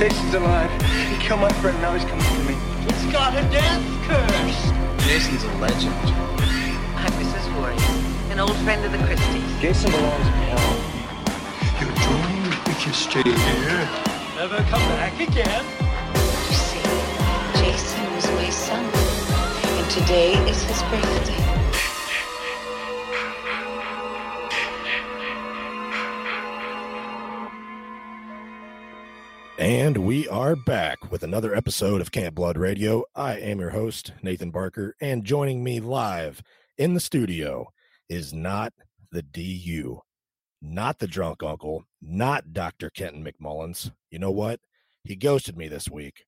Jason's alive. He killed my friend, now he's coming for me. It's got a death curse. Jason's a legend. I'm Mrs. Voorhees, an old friend of the Christies. Jason belongs in hell. You're doomed if you stay here. Never come back again. You see, Jason was my son, and today is his birthday. And we are back with another episode of Camp Blood Radio. I am your host, Nathan Barker, and joining me live in the studio is not the DU, not the drunk uncle, not Dr. Kenton McMullins. You know what? He ghosted me this week.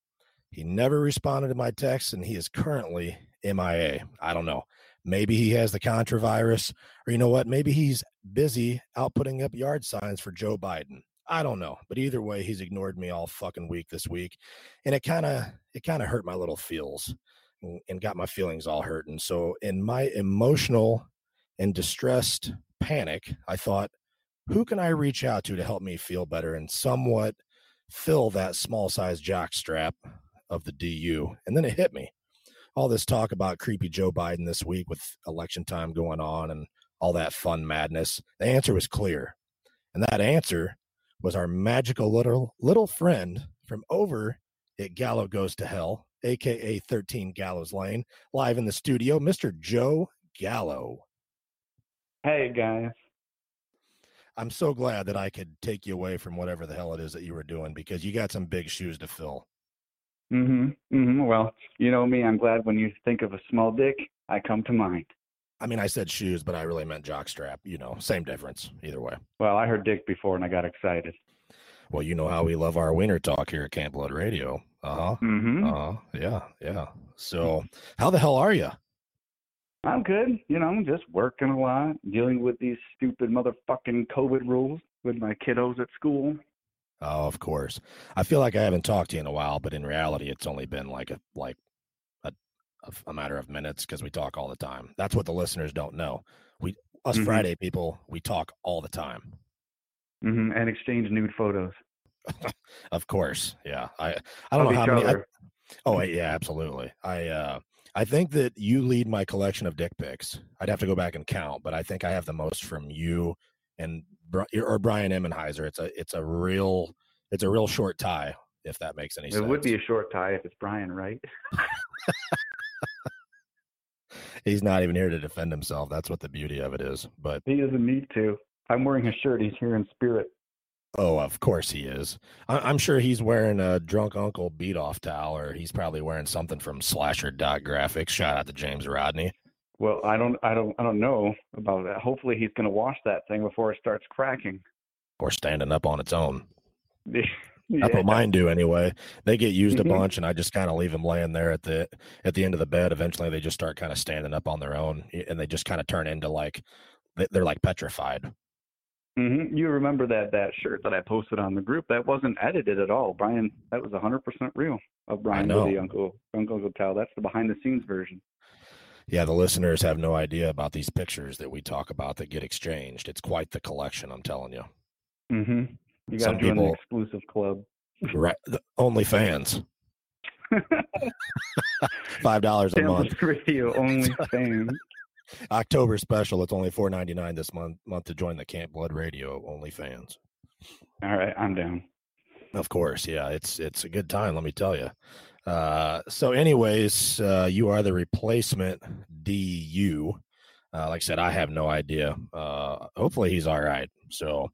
He never responded to my texts, and he is currently MIA. I don't know. Maybe he has the contravirus, or you know what? Maybe he's busy out putting up yard signs for Joe Biden. I don't know, but either way, he's ignored me all fucking week this week, and it kind of it kind of hurt my little feels and, got my feelings all hurt. And so, in my emotional and distressed panic, I thought, who can I reach out to to help me feel better and somewhat fill that small size jock strap of the DU? And then it hit me. All this talk about creepy Joe Biden this week with election time going on and all that fun madness. The answer was clear. And that answer was our magical little little friend from over at Gallo Goes to Hell, aka 13 Gallows Lane, live in the studio, Mr. Joe Gallo. Hey guys. I'm so glad that I could take you away from whatever the hell it is that you were doing because you got some big shoes to fill. Mhm. Mhm. Well, you know me, I'm glad when you think of a small dick, I come to mind. I mean, I said shoes, but I really meant jockstrap. You know, same difference either way. Well, I heard dick before and I got excited. Well, you know how we love our wiener talk here at Camp Blood Radio. Uh huh. Mm-hmm. Uh huh. Yeah. Yeah. So, how the hell are you? I'm good. You know, I'm just working a lot, dealing with these stupid motherfucking COVID rules with my kiddos at school. Oh, of course. I feel like I haven't talked to you in a while, but in reality, it's only been like a like a matter of minutes because we talk all the time. That's what the listeners don't know. We us Mhm. Friday people, we talk all the time. Mhm. And exchange nude photos Of course, yeah. I I don't of know how many. I- oh, yeah, absolutely. I uh I think that you lead my collection of dick pics. I'd have to go back and count, but I think I have the most from you and or Brian Emmenheiser. It's a it's a real it's a real short tie if that makes any It sense. It would be a short tie if it's Brian, right? He's not even here to defend himself. That's what the beauty of it is. But He doesn't need to. I'm wearing his shirt. He's here in spirit. oh, of course he is. I, I'm sure he's wearing a drunk uncle beat off towel, or he's probably wearing something from Slasher Dot Graphics. Shout out to James Rodney. Well, I don't, I don't, I don't know about that. Hopefully, he's going to wash that thing before it starts cracking. Or standing up on its own. yeah. That's what mine do anyway. They get used Mhm. a bunch, and I just kind of leave them laying there at the at the end of the bed. Eventually, they just start kind of standing up on their own, and they just kind of turn into like they- they're like petrified. hmm You remember that that shirt that I posted on the group? That wasn't edited at all, Brian. That was 100% real of Brian the Uncle Uncle Tell. That's the behind the scenes version. Yeah, the listeners have no idea about these pictures that we talk about that get exchanged. It's quite the collection, I'm telling you. hmm You got to join people- the exclusive club. Right, only fans, five dollars a month. Radio only fans. October special. It's only four ninety nine this month month to join the Camp Blood Radio only fans. All right, I'm down. Of course, yeah, it's it's a good time. Let me tell you. Uh, so, anyways, uh, you are the replacement DU. Uh, like I said, I have no idea. Uh, hopefully, he's all right. So,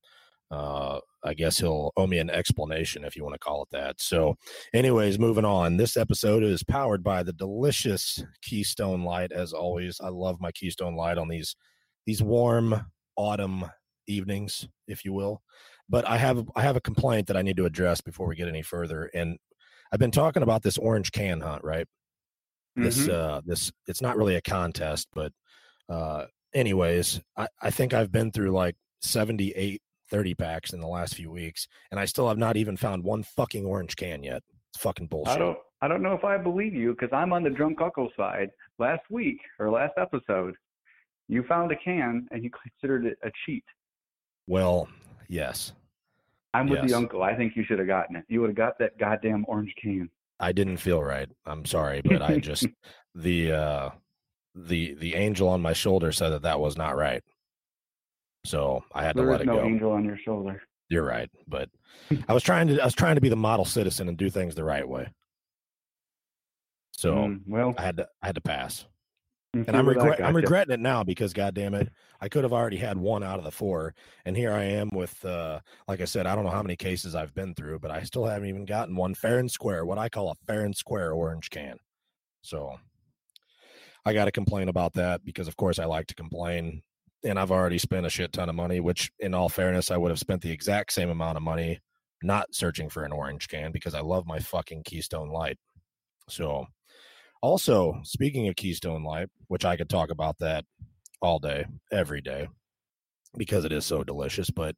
uh, I guess he'll owe me an explanation if you want to call it that. So, anyways, moving on. This episode is powered by the delicious Keystone Light. As always, I love my Keystone Light on these these warm autumn evenings, if you will. But I have I have a complaint that I need to address before we get any further. And I've been talking about this orange can hunt, right? This Mhm. uh this it's not really a contest, but uh anyways, I, I think I've been through like 78 30 packs in the last few weeks, and I still have not even found one fucking orange can yet. It's fucking bullshit. I don't I don't know if I believe you because I'm on the drunk uncle side. Last week or last episode, you found a can and you considered it a cheat. Well, yes. I'm with Yes. the uncle. I think you should have gotten it. You would have got that goddamn orange can. I didn't feel right. I'm sorry, but I just the uh the the angel on my shoulder said that that was not right. So I had to There let is it no go. angel on your shoulder. You're right, but I was trying to I was trying to be the model citizen and do things the right way. So Mm, well, I had to I had to pass. And I'm regret I'm regretting it now because god damn it, I could have already had one out of the four. And here I am with uh like I said, I don't know how many cases I've been through, but I still haven't even gotten one fair and square, what I call a fair and square orange can. So I gotta complain about that because of course I like to complain. And I've already spent a shit ton of money, which in all fairness, I would have spent the exact same amount of money not searching for an orange can because I love my fucking Keystone Light. So also, speaking of Keystone Light, which I could talk about that all day, every day, because it is so delicious, but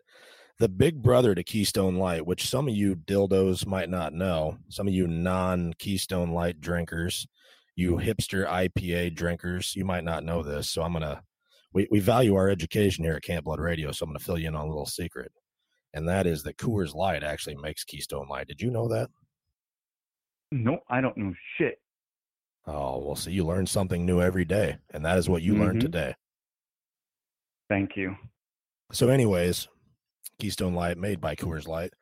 the big brother to Keystone Light, which some of you dildos might not know, some of you non Keystone Light drinkers, you hipster IPA drinkers, you might not know this. So I'm going to, we, we value our education here at Camp Blood Radio. So I'm going to fill you in on a little secret. And that is that Coors Light actually makes Keystone Light. Did you know that? No, I don't know shit. Oh, well, see, you learn something new every day. And that is what you learned Mhm. today. Thank you. So, anyways, Keystone Light made by Coors Light.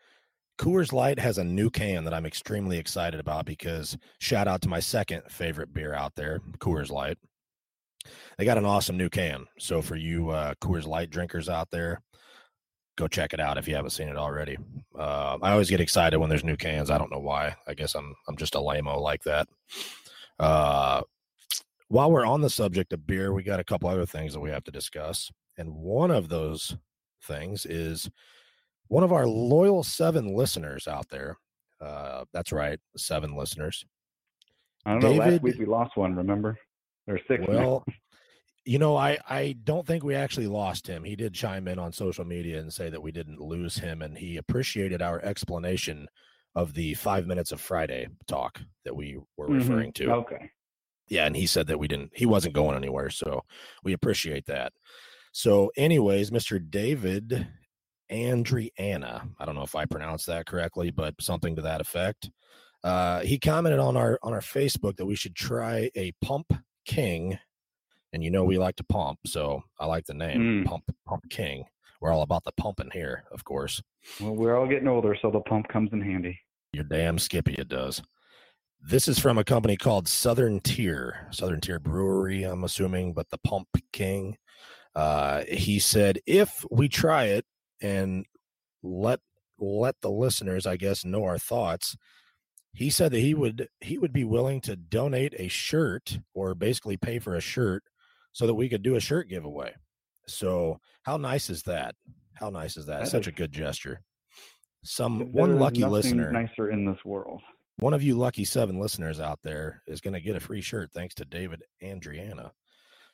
Coors Light has a new can that I'm extremely excited about because shout out to my second favorite beer out there, Coors Light. They got an awesome new can. So for you uh, Coors Light drinkers out there, go check it out if you haven't seen it already. Uh, I always get excited when there's new cans. I don't know why. I guess I'm I'm just a lameo like that. Uh, while we're on the subject of beer, we got a couple other things that we have to discuss, and one of those things is one of our loyal seven listeners out there. Uh, that's right, seven listeners. I don't know. Last week we lost one. Remember? There's six. Well, you know, I I don't think we actually lost him. He did chime in on social media and say that we didn't lose him, and he appreciated our explanation of the five minutes of Friday talk that we were Mhm. referring to. Okay. yeah and he said that we didn't he wasn't going anywhere so we appreciate that so anyways mr david andriana i don't know if i pronounced that correctly but something to that effect uh he commented on our on our facebook that we should try a pump king and you know we like to pump so i like the name Mm. pump pump king we're all about the pumping here of course Well, we're all getting older, so the pump comes in handy. Your damn Skippy, it does. This is from a company called Southern Tier, Southern Tier Brewery, I'm assuming, but the Pump King. Uh, he said, if we try it and let let the listeners, I guess, know our thoughts, he said that he would he would be willing to donate a shirt or basically pay for a shirt so that we could do a shirt giveaway. So how nice is that? How nice is that? That Such is- a good gesture. Some one lucky nothing listener nicer in this world. one of you lucky seven listeners out there is going to get a free shirt thanks to David Andriana.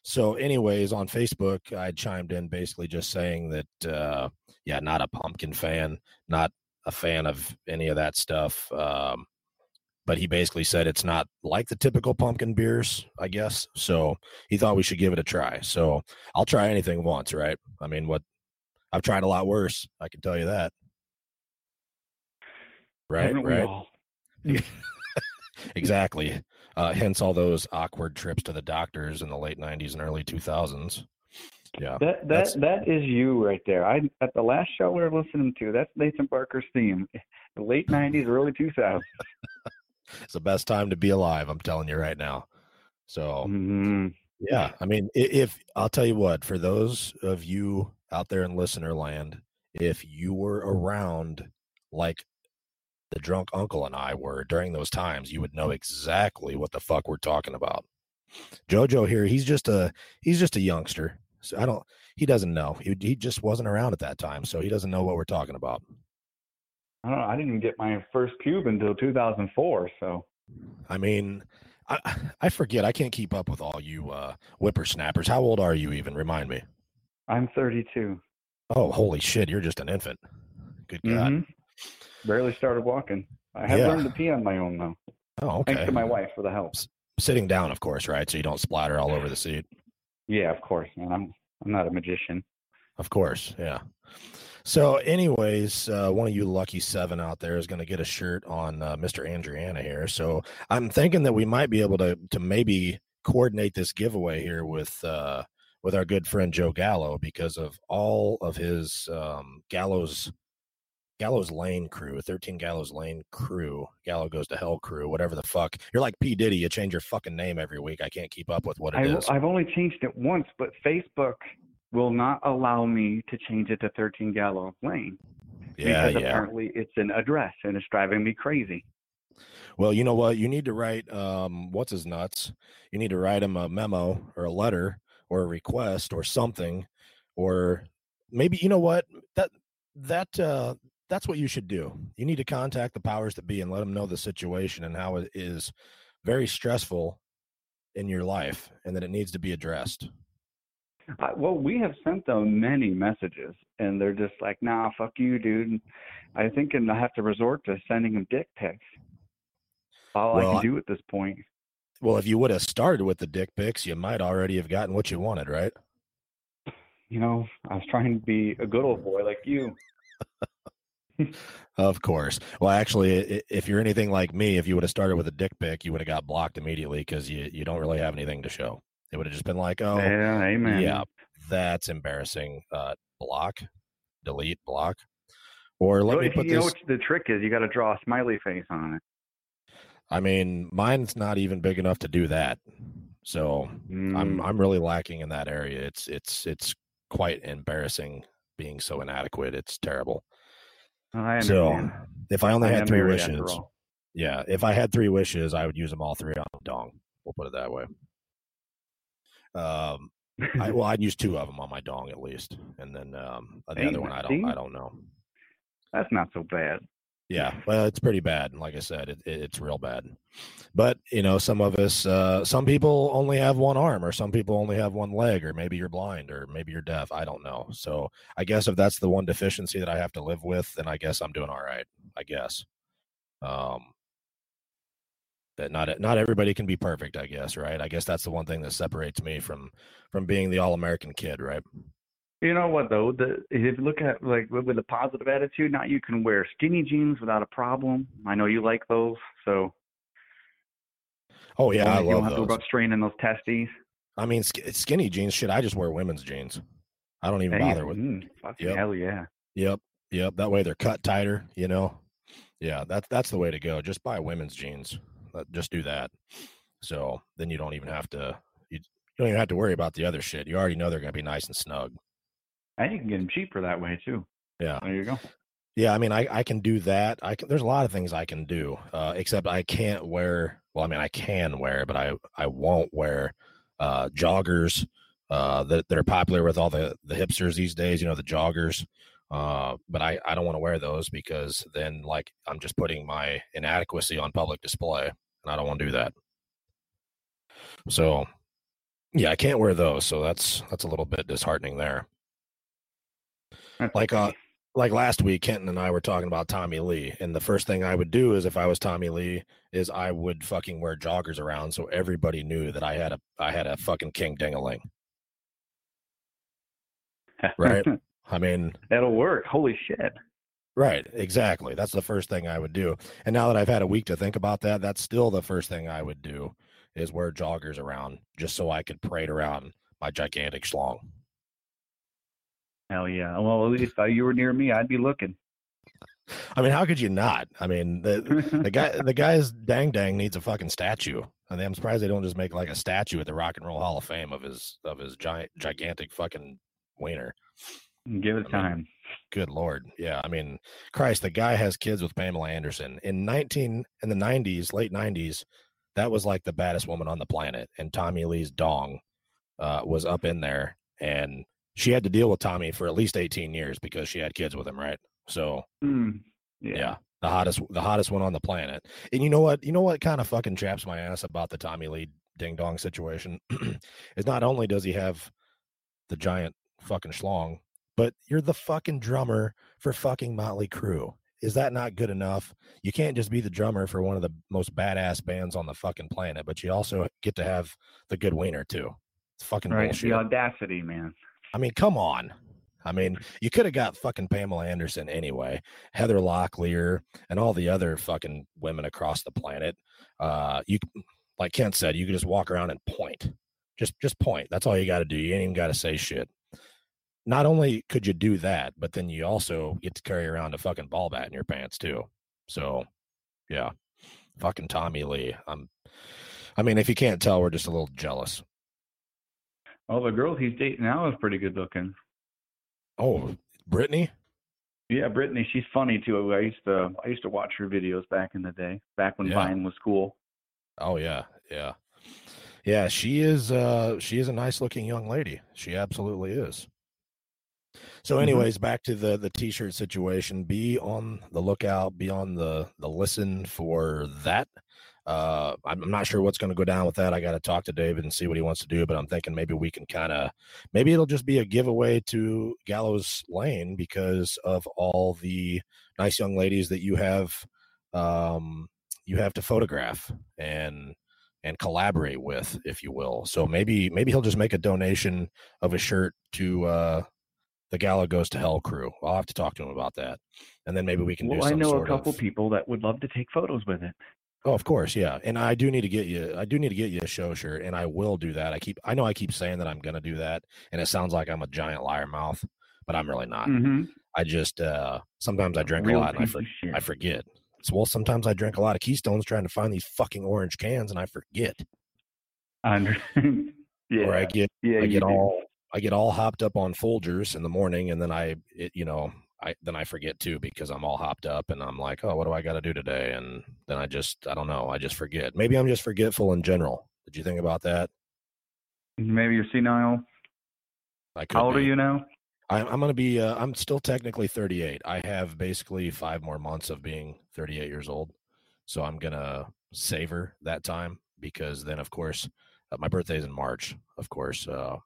So, anyways, on Facebook, I chimed in basically just saying that, uh, yeah, not a pumpkin fan, not a fan of any of that stuff. Um, but he basically said it's not like the typical pumpkin beers, I guess. So he thought we should give it a try. So I'll try anything once, right? I mean, what I've tried a lot worse. I can tell you that. Right, right. exactly. Uh, hence all those awkward trips to the doctors in the late '90s and early 2000s. Yeah, That that that is you right there. I at the last show we were listening to. That's Nathan Barker's theme. The late '90s, early 2000s. It's the best time to be alive. I'm telling you right now. So Mhm. yeah, I mean, i- if I'll tell you what, for those of you out there in listener land, if you were around like the drunk uncle and I were during those times, you would know exactly what the fuck we're talking about. Jojo here, he's just a he's just a youngster. So I don't he doesn't know. He he just wasn't around at that time, so he doesn't know what we're talking about. I don't know. I didn't even get my first cube until 2004. So I mean, I I forget. I can't keep up with all you uh whippersnappers. How old are you even? Remind me. I'm 32. Oh, holy shit, you're just an infant. Good God. Mhm. Barely started walking. I have Yeah. learned to pee on my own though. Oh, okay. Thanks to my wife for the help. Sitting down, of course, right? So you don't splatter all over the seat. Yeah, of course. And I'm I'm not a magician. Of course, yeah. So, anyways, uh, one of you lucky seven out there is going to get a shirt on uh, Mr. Andriana here. So, I'm thinking that we might be able to to maybe coordinate this giveaway here with uh, with our good friend Joe Gallo because of all of his um, Gallows Gallows Lane crew, 13 Gallows Lane crew, Gallo goes to hell crew, whatever the fuck. You're like P Diddy, you change your fucking name every week. I can't keep up with what it I, is. I've only changed it once, but Facebook will not allow me to change it to 13 Gallo Lane yeah, because yeah. apparently it's an address and it's driving me crazy. Well, you know what? You need to write um what's his nuts. You need to write him a memo or a letter or a request or something or maybe you know what? That that uh that's what you should do. You need to contact the powers that be and let them know the situation and how it is very stressful in your life and that it needs to be addressed. Uh, well, we have sent them many messages, and they're just like, "Nah, fuck you, dude." I think and I have to resort to sending them dick pics. All Well, I I- can do at this point. Well, if you would have started with the dick pics, you might already have gotten what you wanted, right? You know, I was trying to be a good old boy like you. Of course. Well, actually, if you're anything like me, if you would have started with a dick pic, you would have got blocked immediately because you, you don't really have anything to show. It would have just been like, oh, yeah, amen. yeah, that's embarrassing. Uh, block, delete, block. Or let me put you this. what the trick is? You got to draw a smiley face on it. I mean, mine's not even big enough to do that. So I'm Mm. I'm really lacking in that area. It's it's it's quite embarrassing being so inadequate. It's terrible. I So if I only I had three wishes, yeah, if I had three wishes, I would use them all three on dong. We'll put it that way. Um, I, well, I'd use two of them on my dong at least, and then um, the other one I don't? I don't know. That's not so bad. Yeah, well, it's pretty bad. Like I said, it, it, it's real bad. But you know, some of us, uh, some people only have one arm, or some people only have one leg, or maybe you're blind, or maybe you're deaf. I don't know. So I guess if that's the one deficiency that I have to live with, then I guess I'm doing all right. I guess. Um, that not not everybody can be perfect. I guess, right? I guess that's the one thing that separates me from from being the all American kid, right? You know what though? The if you look at like with, with a positive attitude, now you can wear skinny jeans without a problem. I know you like those, so Oh yeah, I you don't love have to worry those. about straining those testes. I mean, sk- skinny jeans. Shit, I just wear women's jeans. I don't even Hey, bother with. mm, Yep. hell yeah. Yep, yep. That way they're cut tighter. You know. Yeah, that's that's the way to go. Just buy women's jeans. Uh, Just do that. So then you don't even have to. You, you don't even have to worry about the other shit. You already know they're gonna be nice and snug. And you can get them cheaper that way too. Yeah. There you go. Yeah, I mean, I, I can do that. I can, there's a lot of things I can do, uh, except I can't wear. Well, I mean, I can wear, but I I won't wear uh, joggers uh, that that are popular with all the the hipsters these days. You know, the joggers. Uh, but I I don't want to wear those because then like I'm just putting my inadequacy on public display, and I don't want to do that. So, yeah, I can't wear those. So that's that's a little bit disheartening there That's like uh like last week kenton and i were talking about tommy lee and the first thing i would do is if i was tommy lee is i would fucking wear joggers around so everybody knew that i had a i had a fucking king dingaling right. i mean That'll work. Holy shit. Right exactly that's the first thing i would do and now that i've had a week to think about that that's still the first thing i would do is wear joggers around just so i could parade around my gigantic schlong Hell yeah. Well, at least if you were near me, I'd be looking. i mean how could you not i mean the, the guy the guy's dang dang needs a fucking statue I mean, I'm surprised they don't just make like a statue at the Rock and Roll Hall of Fame of his of his giant gigantic fucking wiener. Give it I mean, time. Good lord, yeah. I mean, Christ, the guy has kids with Pamela Anderson in 19 in the 90s, late 90s. That was like the baddest woman on the planet, and Tommy Lee's dong uh, was up in there, and she had to deal with Tommy for at least 18 years because she had kids with him, right? So Mm, yeah. yeah. the hottest the hottest one on the planet. And you know what? You know what kind of fucking chaps my ass about the Tommy Lee ding dong situation is not only does he have the giant fucking schlong, but you're the fucking drummer for fucking Motley Crue. Is that not good enough? You can't just be the drummer for one of the most badass bands on the fucking planet, but you also get to have the good wiener too. It's fucking Right. bullshit. The audacity, man. I mean, come on. I mean, you could have got fucking Pamela Anderson anyway, Heather Locklear, and all the other fucking women across the planet. Uh, you, like Kent said, you could just walk around and point. Just, just point. That's all you got to do. You ain't even got to say shit. Not only could you do that, but then you also get to carry around a fucking ball bat in your pants too. So, yeah, fucking Tommy Lee. I'm. I mean, if you can't tell, we're just a little jealous. Oh, the girl he's dating now is pretty good looking. Oh, Brittany. Yeah, Brittany, she's funny too. I used to I used to watch her videos back in the day, back when Yeah. Vine was cool. Oh yeah, yeah, yeah. She is. uh She is a nice looking young lady. She absolutely is. So, Mhm. anyways, back to the the t-shirt situation. Be on the lookout. Be on the the listen for that. Uh, I'm I'm not sure what's going to go down with that. I got to talk to David and see what he wants to do. But I'm thinking maybe we can kind of, maybe it'll just be a giveaway to Gallows Lane because of all the nice young ladies that you have, um, you have to photograph and and collaborate with, if you will. So maybe maybe he'll just make a donation of a shirt to uh, the Gallo Goes to Hell crew. I'll have to talk to him about that, and then maybe we can do. Well, I some know a couple of, people that would love to take photos with it. Oh, of course, yeah. And I do need to get you. I do need to get you a show shirt, and I will do that. I keep. I know I keep saying that I'm going to do that, and it sounds like I'm a giant liar mouth, but I'm really not. Mm-hmm. I just uh sometimes I drink Real a lot and I, for. I forget. So, well, sometimes I drink a lot of Keystones trying to find these fucking orange cans, and I forget. I under- yeah, Or I get yeah, I get do. all I get all hopped up on Folgers in the morning, and then I, it, you know, I then I forget too because I'm all hopped up, and I'm like, oh, what do I got to do today? And then I just, I don't know, I just forget. Maybe I'm just forgetful in general. Did you think about that? Maybe you're senile. I could How old are you now? I'm, I'm going to be. Uh, I'm still technically 38. I have basically five more months of being 38 years old, so I'm gonna savor that time because then, of course, uh, my birthday is in March. Of course, uh,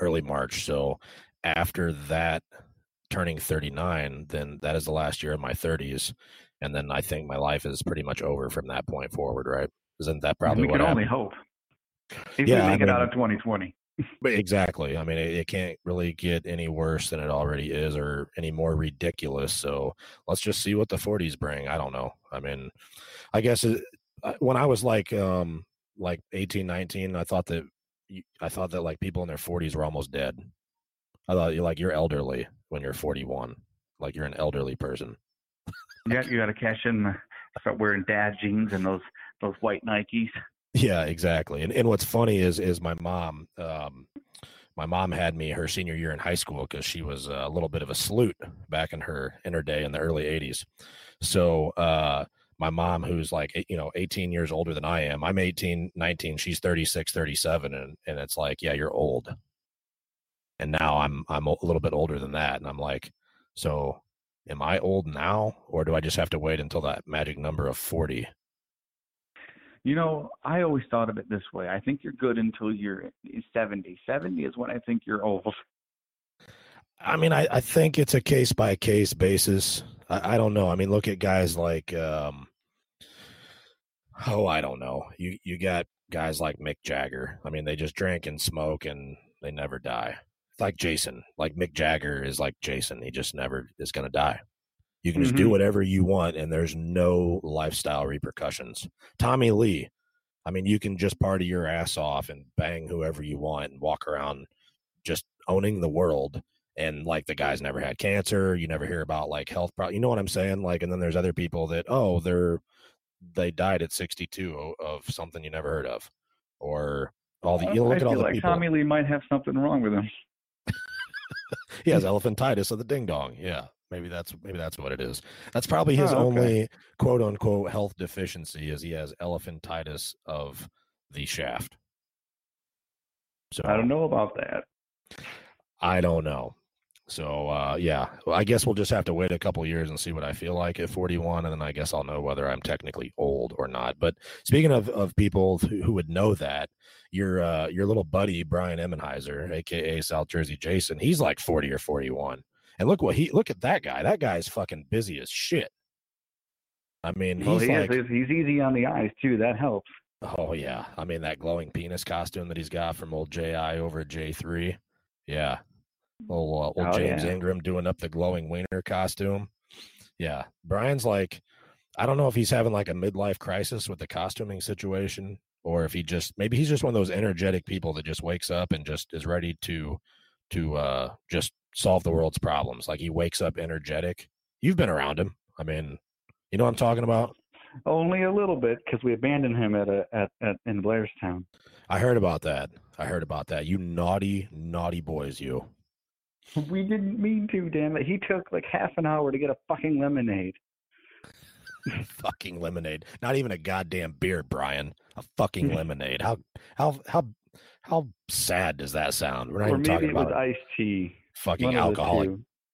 early March. So after that, turning 39, then that is the last year of my 30s, and then I think my life is pretty much over from that point forward. Right? Isn't that probably we what can only happened? hope. If Yeah, we I make it out of 2020. But exactly. I mean, it, it can't really get any worse than it already is or any more ridiculous. So let's just see what the 40s bring. I don't know. I mean, I guess it, when I was like, um, like 18, 19, I thought that, I thought that like people in their 40s were almost dead. I thought you're like, you're elderly when you're 41. Like you're an elderly person. Yeah, you got to cash in. Start wearing dad jeans and those those white Nikes. Yeah, exactly. And and what's funny is is my mom. Um, my mom had me her senior year in high school because she was a little bit of a salute back in her in her day in the early '80s. So uh, my mom, who's like you know 18 years older than I am, I'm 18, 19. She's 36, 37, and and it's like, yeah, you're old. And now I'm I'm a little bit older than that, and I'm like, so am I old now, or do I just have to wait until that magic number of 40? You know, I always thought of it this way. I think you're good until you're 70. 70 is when I think you're old. I mean, I, I think it's a case by case basis. I, I don't know. I mean, look at guys like, um, oh, I don't know. You you got guys like Mick Jagger. I mean, they just drink and smoke and they never die. It's like Jason. Like Mick Jagger is like Jason. He just never is going to die. You can just do Mhm. whatever you want, and there's no lifestyle repercussions. Tommy Lee. I mean, you can just party your ass off and bang whoever you want and walk around just owning the world and like the guy's never had cancer you never hear about like health problems you know what i'm saying like and then there's other people that oh they're they died at 62 of something you never heard of or all the you know, I at all feel the like people Tommy Lee might have something wrong with him. he has elephantitis of the ding dong yeah maybe that's maybe that's what it is that's probably his Oh, okay. only quote unquote health deficiency is he has elephantitis of the shaft so I don't know about that. I don't know. So uh, yeah, well, I guess we'll just have to wait a couple years and see what I feel like at 41, and then I guess I'll know whether I'm technically old or not. But speaking of of people who, who would know that, your uh, your little buddy Brian Emmenheiser, aka South Jersey Jason, he's like 40 or 41, and look what he look at that guy. That guy's fucking busy as shit. I mean, Well, he's he like, is, he's easy on the eyes too. That helps. oh yeah. I mean, that glowing penis costume that he's got from old Ji over at J3, yeah. Old, uh, old Oh, James yeah. Ingram doing up the glowing wiener costume. Yeah, Brian's like, I don't know if he's having like a midlife crisis with the costuming situation, or if he just maybe he's just one of those energetic people that just wakes up and just is ready to to uh just solve the world's problems. Like he wakes up energetic. You've been around him. I mean, you know what I'm talking about. Only a little bit because we abandoned him at a at, at in Blairstown. I heard about that. I heard about that. You naughty, naughty boys, you. We didn't mean to, damn it. He took like half an hour to get a fucking lemonade. fucking lemonade. Not even a goddamn beer, Brian. A fucking hmm. lemonade. How how how how sad does that sound? We're not or even talking about iced tea. fucking alcoholic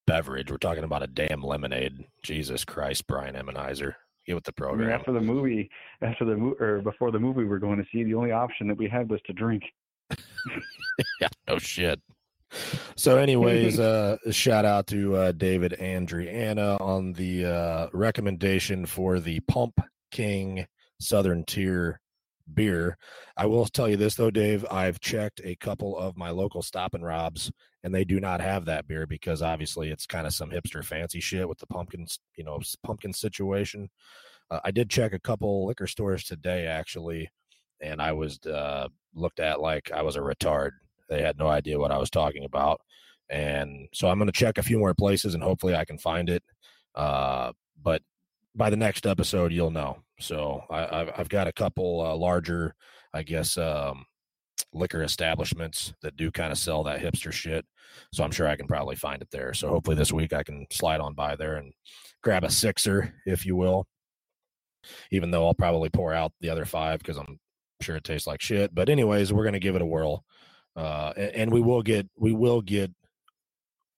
beverage. We're talking about a damn lemonade. Jesus Christ, Brian Emmenheiser. Get with the I mean, program. after the movie, after the mo- or before the movie we're going to see, the only option that we had was to drink. yeah, no shit. So, anyways, uh, shout out to uh, David Andriana on the uh, recommendation for the Pump King Southern Tier beer. I will tell you this though, Dave. I've checked a couple of my local Stop and Robs, and they do not have that beer because obviously it's kind of some hipster fancy shit with the pumpkins, you know, pumpkin situation. Uh, I did check a couple liquor stores today actually, and I was uh, looked at like I was a retard. They had no idea what I was talking about, and so I'm going to check a few more places and hopefully I can find it. Uh, but by the next episode, you'll know. So I, I've, I've got a couple uh, larger, I guess, um, liquor establishments that do kind of sell that hipster shit. So I'm sure I can probably find it there. So hopefully this week I can slide on by there and grab a sixer, if you will. Even though I'll probably pour out the other five because I'm sure it tastes like shit. But anyways, we're gonna give it a whirl, uh, and, and we will get we will get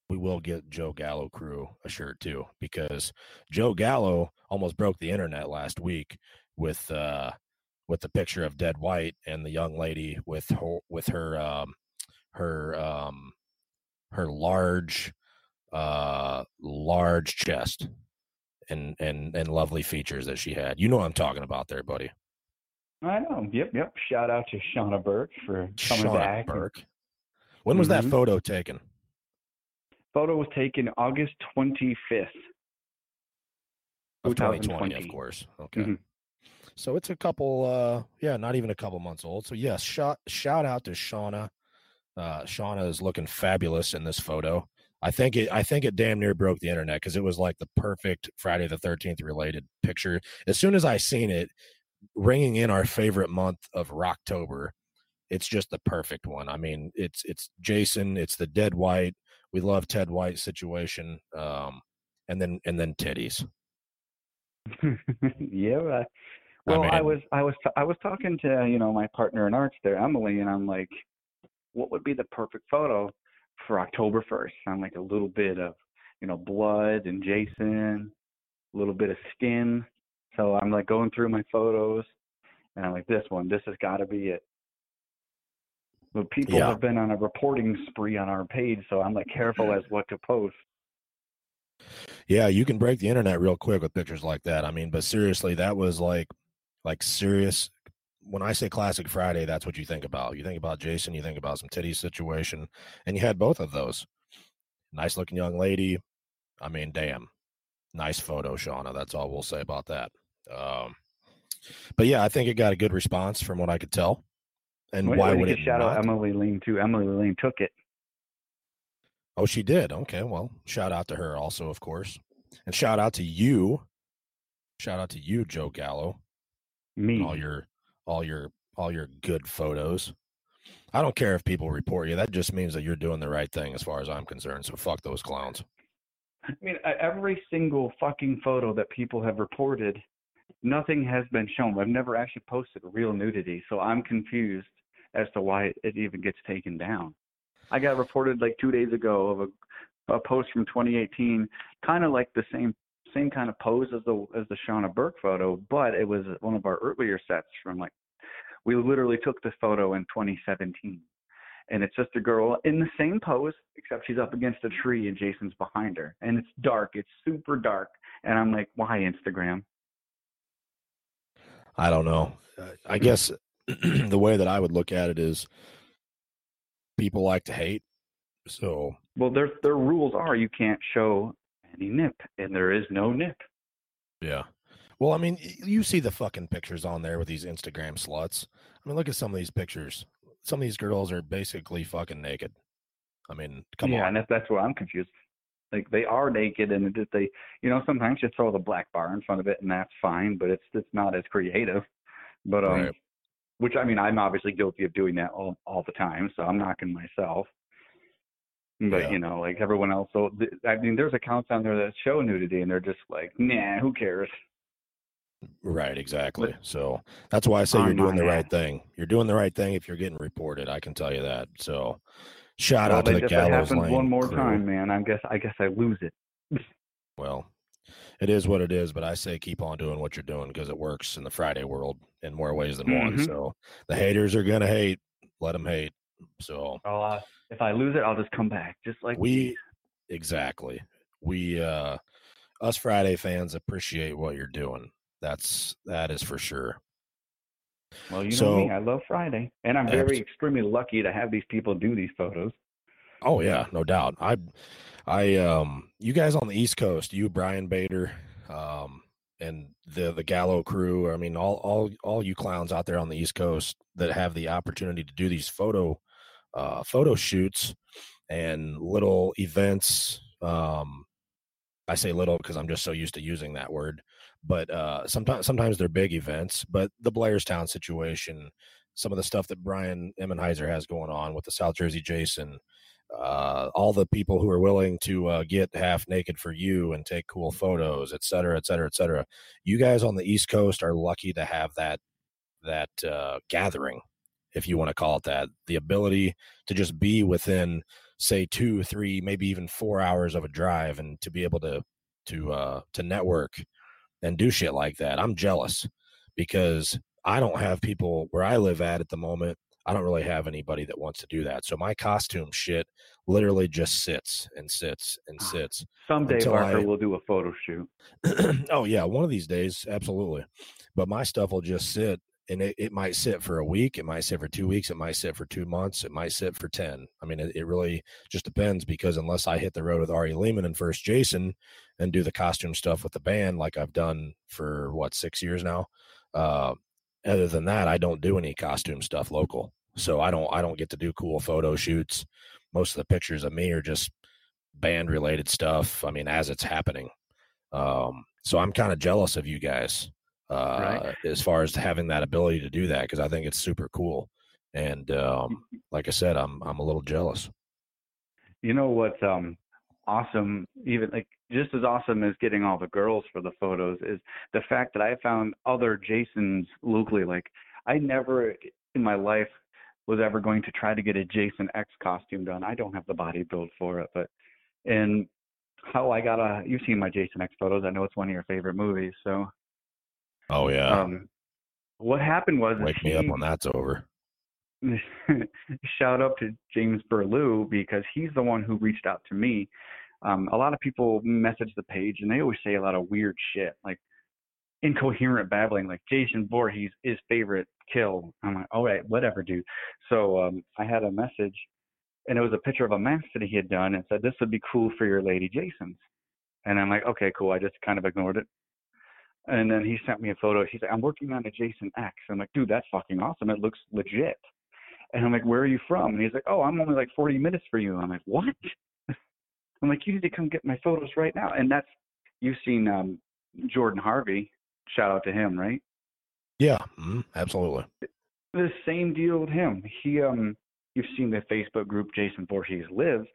we will get Joe Gallo crew a shirt too because Joe Gallo almost broke the internet last week with uh with the picture of Ted White and the young lady with her with her um her um her large uh large chest and and and lovely features that she had. You know what I'm talking about there, buddy. I know. Yep, yep. Shout out to Shauna Burke for coming Shauna back. Burke. When was that Mhm. photo taken? Photo was taken August 25th. Of 2020, 2020. of course. Okay. Mhm. So it's a couple uh yeah, not even a couple months old. So yes, shout shout out to Shauna. Uh Shauna is looking fabulous in this photo. I think it I think it damn near broke the internet because it was like the perfect Friday the 13th related picture. As soon as I seen it ringing in our favorite month of Rocktober, it's just the perfect one. I mean, it's it's Jason, it's the Ted White. We love Ted White situation. Um and then and then titties. yeah. Well, I, mean- was I was I was talking to you know my partner in arts there, Emily, and I'm like, what would be the perfect photo for October 1st? I'm like a little bit of you know blood and Jason, a little bit of skin. So I'm like going through my photos, and I'm like, this one, this has got to be it. But people Yeah. have been on a reporting spree on our page, so I'm like careful as what to post. Yeah, you can break the internet real quick with pictures like that. I mean, but seriously, that was like like serious when I say classic Friday, that's what you think about. You think about Jason, you think about some titty situation, and you had both of those. Nice looking young lady. I mean, damn. Nice photo, Shauna. That's all we'll say about that. Um, but yeah, I think it got a good response from what I could tell. And Wait, why would it shout out not? Emily Lane too? Emily Lane took it. Oh, she did. Okay. Well, shout out to her also, of course. And shout out to you. Shout out to you, Joe Gallo. Me. all your all your all your good photos. I don't care if people report you. That just means that you're doing the right thing as far as I'm concerned. So fuck those clowns. I mean, every single fucking photo that people have reported, nothing has been shown. I've never actually posted real nudity, so I'm confused as to why it even gets taken down. I got reported like two days ago of a, a post from 2018, kind of like the same same kind of pose as the as the Shauna Burke photo, but it was one of our earlier sets from like we literally took this photo in 2017 and it's just a girl in the same pose except she's up against a tree and Jason's behind her and it's dark it's super dark and I'm like why Instagram I don't know. I guess the way that I would look at it is people like to hate So Well, their their rules are you can't show any nip, and there is no nip. yeah. Well, I mean, you see the fucking pictures on there with these Instagram sluts. I mean, look at some of these pictures. Some of these girls are basically fucking naked. I mean, come yeah, on. Yeah, and that's, that's where I'm confused. Like they are naked, and it, they, you know, sometimes you throw the black bar in front of it, and that's fine, but it's it's not as creative. But um, Right. which I mean, I'm obviously guilty of doing that all all the time, so I'm knocking myself. But Yeah. you know, like everyone else, so th- I mean, there's accounts on there that show nudity, and they're just like, nah, who cares? Right, exactly. So that's why I say you're doing the right that. thing. You're doing the right thing if you're getting reported. I can tell you that. So shout well, out to the gallows lane one more crew. time, man, I guess I guess I lose it. Well, it is what it is, but I say keep on doing what you're doing because it works in the Friday world in more ways than one. Mhm. So the haters are gonna hate. Let them hate. So I'll, uh, if I lose it, I'll just come back, just like we exactly we uh us Friday fans appreciate what you're doing. That's that is for sure. Well, you know So- me, I love Friday, and I'm very extremely lucky to have these people do these photos. Oh yeah, no doubt. I, I, um, you guys on the East Coast, you Brian Bader, um, and the the Gallo crew. I mean, all all all you clowns out there on the East Coast that have the opportunity to do these photo, uh, photo shoots and little events. Um, I say little because I'm just so used to using that word, but uh, sometimes sometimes they're big events. But the Blairstown situation, some of the stuff that Brian Emmenheiser has going on with the South Jersey Jason, uh, all the people who are willing to uh, get half naked for you and take cool photos, et cetera, et cetera, et cetera. You guys on the East Coast are lucky to have that that uh, gathering, if you want to call it that. The ability to just be within, say, two, three, maybe even four hours of a drive, and to be able to to uh, to network and do shit like that. I'm jealous because I don't have people where I live at at the moment. I don't really have anybody that wants to do that. So my costume shit literally just sits and sits and Ah. sits. Someday, Parker I- will do a photo shoot. oh yeah, one of these days, absolutely. But my stuff will just sit and it, it might sit for a week, it might sit for two weeks, it might sit for two months, it might sit for ten. I mean, it, it really just depends because unless I hit the road with Ari Lehman and first Jason and do the costume stuff with the band like I've done for what six years now. Uh other than that, I don't do any costume stuff local. So I don't I don't get to do cool photo shoots. Most of the pictures of me are just band related stuff. I mean, as it's happening. Um, so I'm kind of jealous of you guys uh, Right. as far as having that ability to do that because I think it's super cool. And um, like I said, I'm I'm a little jealous. You know what's um awesome, even like just as awesome as getting all the girls for the photos is the fact that I found other Jasons locally. Like I never in my life was ever going to try to get a Jason X costume done. I don't have the body build for it, but and how I got a you've seen my Jason X photos. I know it's one of your favorite movies. So Oh yeah, um what happened was wake me up when that's over. shout out to James Berlew because he's the one who reached out to me. Um, a lot of people message the page and they always say a lot of weird shit, like incoherent babbling, like Jason Voorhees is favorite kill. I'm like, all right, whatever, dude. So um, I had a message and it was a picture of a mask that he had done and said this would be cool for your lady Jason's. And I'm like, okay, cool. I just kind of ignored it. And then he sent me a photo. He's like, I'm working on a Jason X. I'm like, dude, that's fucking awesome. It looks legit. And I'm like, where are you from? And he's like, oh, I'm only like 40 minutes for you. I'm like, what? I'm like, you need to come get my photos right now. And that's, you've seen um, Jordan Harvey. Shout out to him, right? Yeah, mhm, absolutely. The same deal with him. He, um, you've seen the Facebook group Jason Voorhees Lives.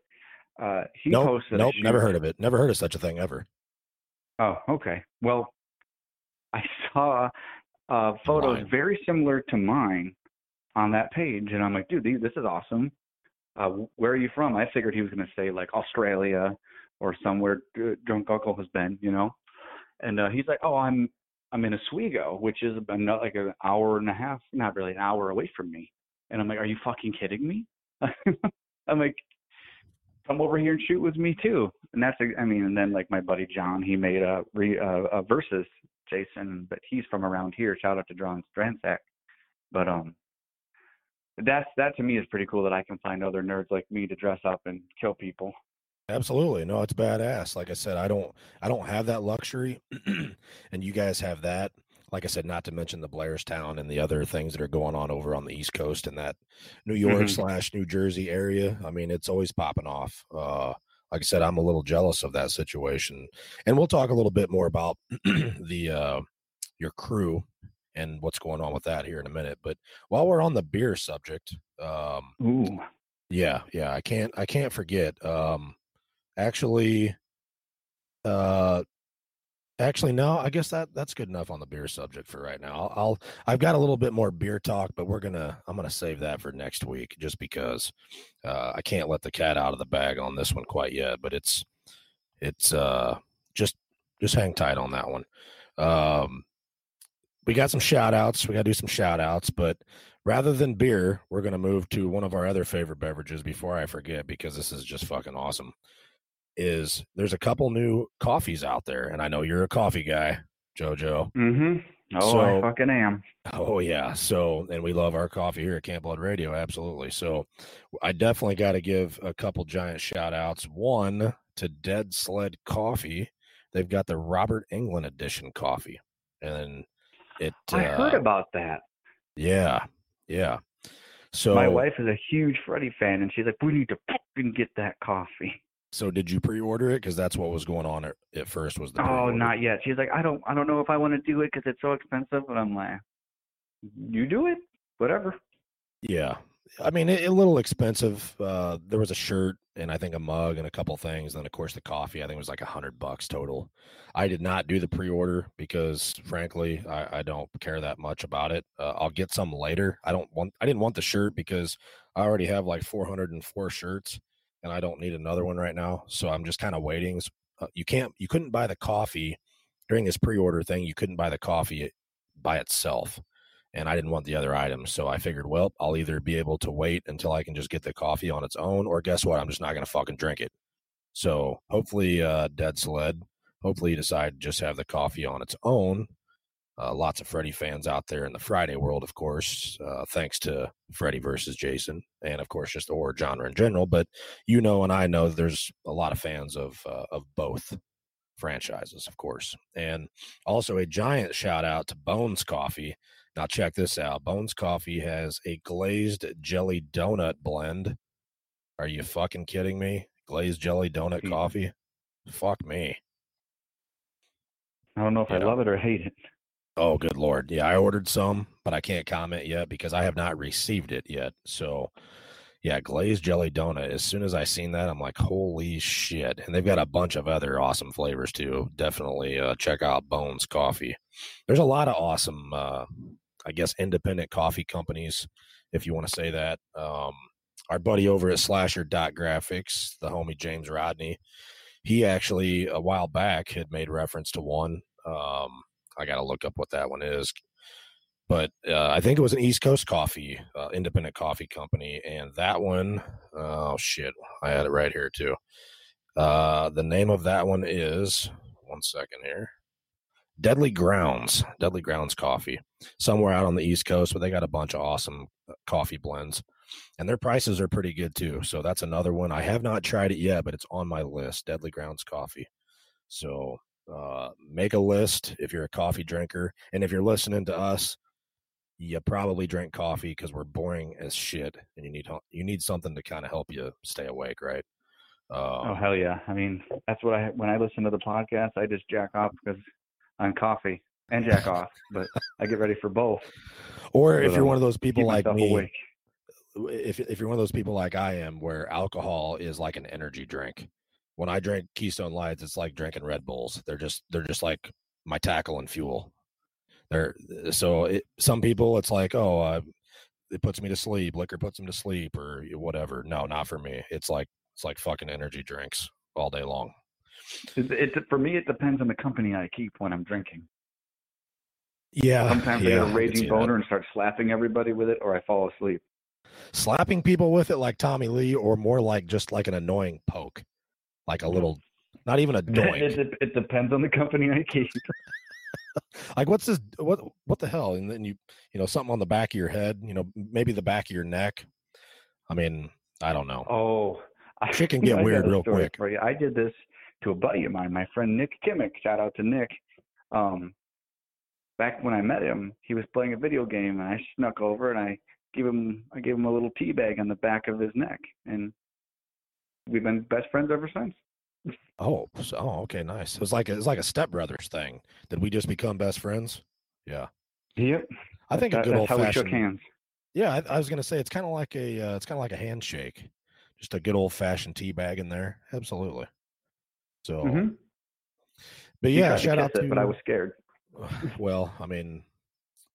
Uh, he Nope, posted. nope, never heard of it. Never heard of such a thing ever. Oh, okay. Well, I saw uh, photos very similar to mine on that page, and I'm like, dude, these- this is awesome. Uh, where are you from? I figured he was going to say like Australia or somewhere Drunk Uncle has been, you know. And uh, he's like, oh, I'm I'm in Oswego, which is about like an hour and a half, not really an hour away from me. And I'm like, are you fucking kidding me? I'm like, come over here and shoot with me too. And that's, I mean, and then like my buddy John, he made a re uh, a versus Jason, but he's from around here. Shout out to John Stransack. But um, that's that to me is pretty cool that I can find other nerds like me to dress up and kill people. Absolutely. No, it's badass. Like I said, I don't I don't have that luxury and you guys have that. Like I said, not to mention the Blairstown and the other things that are going on over on the East Coast and that New York Mhm. slash New Jersey area. I mean, it's always popping off. Uh like I said, I'm a little jealous of that situation. And we'll talk a little bit more about the uh your crew and what's going on with that here in a minute. But while we're on the beer subject, um Ooh. yeah, yeah, I can't I can't forget. Um actually uh actually no, I guess that that's good enough on the beer subject for right now. I'll, I'll I've got a little bit more beer talk, but we're to I'm to save that for next week just because uh I can't let the cat out of the bag on this one quite yet, but it's it's uh just just hang tight on that one. Um we got some shout outs. We got to do some shout outs, but rather than beer, we're going to move to one of our other favorite beverages before I forget because this is just fucking awesome. Is there's a couple new coffees out there, and I know you're a coffee guy, JoJo. Mm-hmm. Oh, So- I fucking am. Oh yeah. So, and we love our coffee here at Camp Blood Radio. Absolutely. So, I definitely got to give a couple giant shout outs. One to Dead Sled Coffee. They've got the Robert Englund edition coffee, and it. I heard uh, about that. Yeah, yeah. So, My wife is a huge Freddy fan, and she's like, "We need to fucking get that coffee." So did you pre-order it? Because that's what was going on at, at first. Was the Oh, pre-order. not yet. She's like, "I don't, I don't know if I want to do it because it's so expensive." And I'm like, "You do it, whatever." Yeah. I mean, it, a little expensive. Uh, there was a shirt and I think a mug and a couple things. Then, of course, the coffee. I think it was like a hundred bucks total. I did not do the pre-order because, frankly, I, I don't care that much about it. Uh, I'll get some later. I don't want. I didn't want the shirt because I already have like 404 shirts, and I don't need another one right now. So I'm just kind of waiting. Uh, you can't. You couldn't buy the coffee during this pre-order thing. You couldn't buy the coffee by itself and I didn't want the other items. So I figured, well, I'll either be able to wait until I can just get the coffee on its own, or guess what? I'm just not going to fucking drink it. So hopefully, uh, Dead Sled, hopefully you decide to just have the coffee on its own. Uh, lots of Freddy fans out there in the Friday world, of course, uh, thanks to Freddy versus Jason, and of course, just the horror genre in general. But you know, and I know there's a lot of fans of uh, of both franchises, of course, and also a giant shout out to Bones Coffee. Now check this out. Bones Coffee has a glazed jelly donut blend. Are you fucking kidding me? Glazed jelly donut Hmm. coffee? Fuck me. I don't know if I Yeah. love it or hate it. Oh, good lord. Yeah, I ordered some, but I can't comment yet because I have not received it yet. So, yeah, glazed jelly donut. As soon as I seen that, I'm like, holy shit. And they've got a bunch of other awesome flavors too. Definitely uh, check out Bones Coffee. There's a lot of awesome, uh, I guess, independent coffee companies, if you want to say that. Um, our buddy over at Slasher Dot Graphics, the homie James Rodney, he actually a while back had made reference to one. Um, I got to look up what that one is. But uh, I think it was an East Coast coffee, uh, independent coffee company. And that one, oh shit, I had it right here too. Uh, the name of that one is, one second here, Deadly Grounds, Deadly Grounds Coffee, somewhere out on the East Coast, but they got a bunch of awesome uh, coffee blends. And their prices are pretty good too. So that's another one. I have not tried it yet, but it's on my list Deadly Grounds Coffee. So uh, make a list if you're a coffee drinker. And if you're listening to us, you probably drink coffee because we're boring as shit, and you need you need something to kind of help you stay awake, right? Oh Um, hell yeah! I mean, that's what I when I listen to the podcast, I just jack off because I'm coffee and jack off, but I get ready for both. or if but, you're um, one of those people like me, awake. if if you're one of those people like I am, where alcohol is like an energy drink. When I drink Keystone Lights, it's like drinking Red Bulls. They're just they're just like my tackle and fuel. They're so it, some people it's like oh uh, it puts me to sleep. Liquor puts them to sleep or whatever. No, not for me. It's like it's like fucking energy drinks all day long. It, it, for me, it depends on the company I keep when I'm drinking. Yeah, Sometimes yeah, I get a raging boner and start slapping everybody with it, or I fall asleep. slapping people with it like Tommy Lee, or more like just like an annoying poke, like a little, not even a doink. It, it, it depends on the company I keep. like what's this what what the hell and then you you know something on the back of your head you know maybe the back of your neck i mean i don't know Oh, I, Shit can get I weird real quick. For you. I did this to a buddy of mine, my friend Nick Kimmick. Shout out to Nick. Um, back when I met him, he was playing a video game, and I snuck over and I gave him I gave him a little tea bag on the back of his neck, and we've been best friends ever since. oh so, oh okay nice it was like it's like a stepbrothers thing did we just become best friends yeah Yep. i think a good that's old how we shook fashioned hands. yeah I, I was gonna say it's kind of like a uh, it's kind of like a handshake just a good old fashioned tea bag in there absolutely so Mhm. but yeah tried to shout out kiss to it, but I was scared. well i mean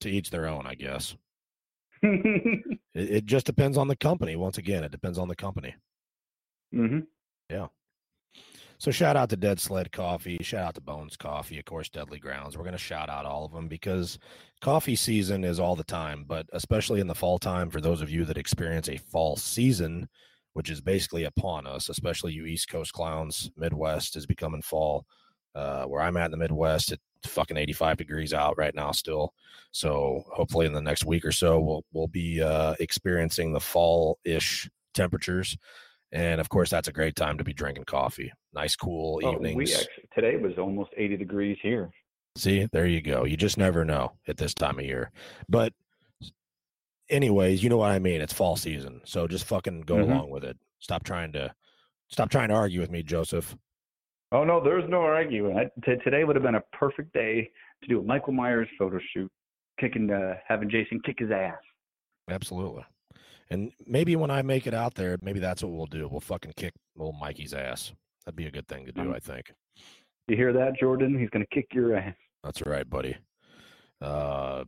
to each their own i guess it, it just depends on the company once again it depends on the company So shout out to Dead Sled Coffee, shout out to Bones Coffee, of course, Deadly Grounds. We're to shout out all of them because coffee season is all the time, but especially in the fall time for those of you that experience a fall season, which is basically upon us, especially you East Coast clowns. Midwest is becoming fall. Uh, where I'm at in the Midwest, it's fucking 85 degrees out right now still. So hopefully in the next week or so, we'll we'll be uh, experiencing the fall-ish temperatures. And of course, that's a great time to be drinking coffee. Nice, cool Oh, evenings. we actually, today was almost 80 degrees here. See, there you go. You just never know at this time of year. But, anyways, you know what I mean. It's fall season, so just fucking go Mhm. along with it. Stop trying to, stop trying to argue with me, Joseph. Oh no, there's no arguing. I, t- today would have been a perfect day to do a Michael Myers photo shoot, kicking, uh, having Jason kick his ass. Absolutely. And maybe when I make it out there, maybe that's what we'll do. We'll fucking kick old Mikey's ass. That'd be a good thing to do, Um, I think. You hear that, Jordan? He's gonna kick your ass. That's right, buddy. Uh,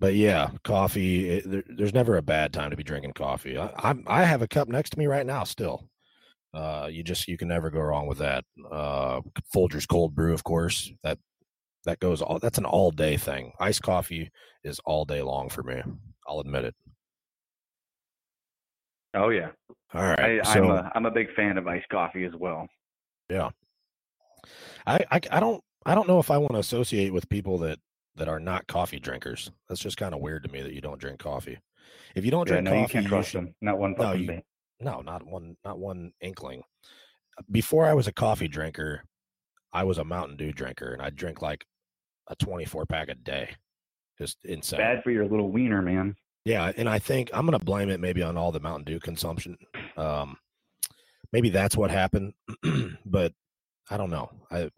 but yeah, coffee. It, there, there's never a bad time to be drinking coffee. I, I'm I have a cup next to me right now. Still, uh, you just you can never go wrong with that. Uh, Folgers cold brew, of course. That that goes all. That's an all day thing. Iced coffee is all day long for me. I'll admit it. Oh yeah, All right. I, so I'm a I'm a big fan of iced coffee as well. yeah, I, I I don't I don't know if I want to associate with people that that are not coffee drinkers. That's just kind of weird to me that you don't drink coffee. If you don't Yeah, drink no, coffee, you can't trust should- them. Not one No, you- No, not one, not one inkling. Before I was a coffee drinker, I was a Mountain Dew drinker, and I'd drink like a 24 pack a day. Just insane. Bad for your little wiener, man. Yeah, and I think I'm gonna blame it maybe on all the Mountain Dew consumption. Um, maybe that's what happened, but I don't know. I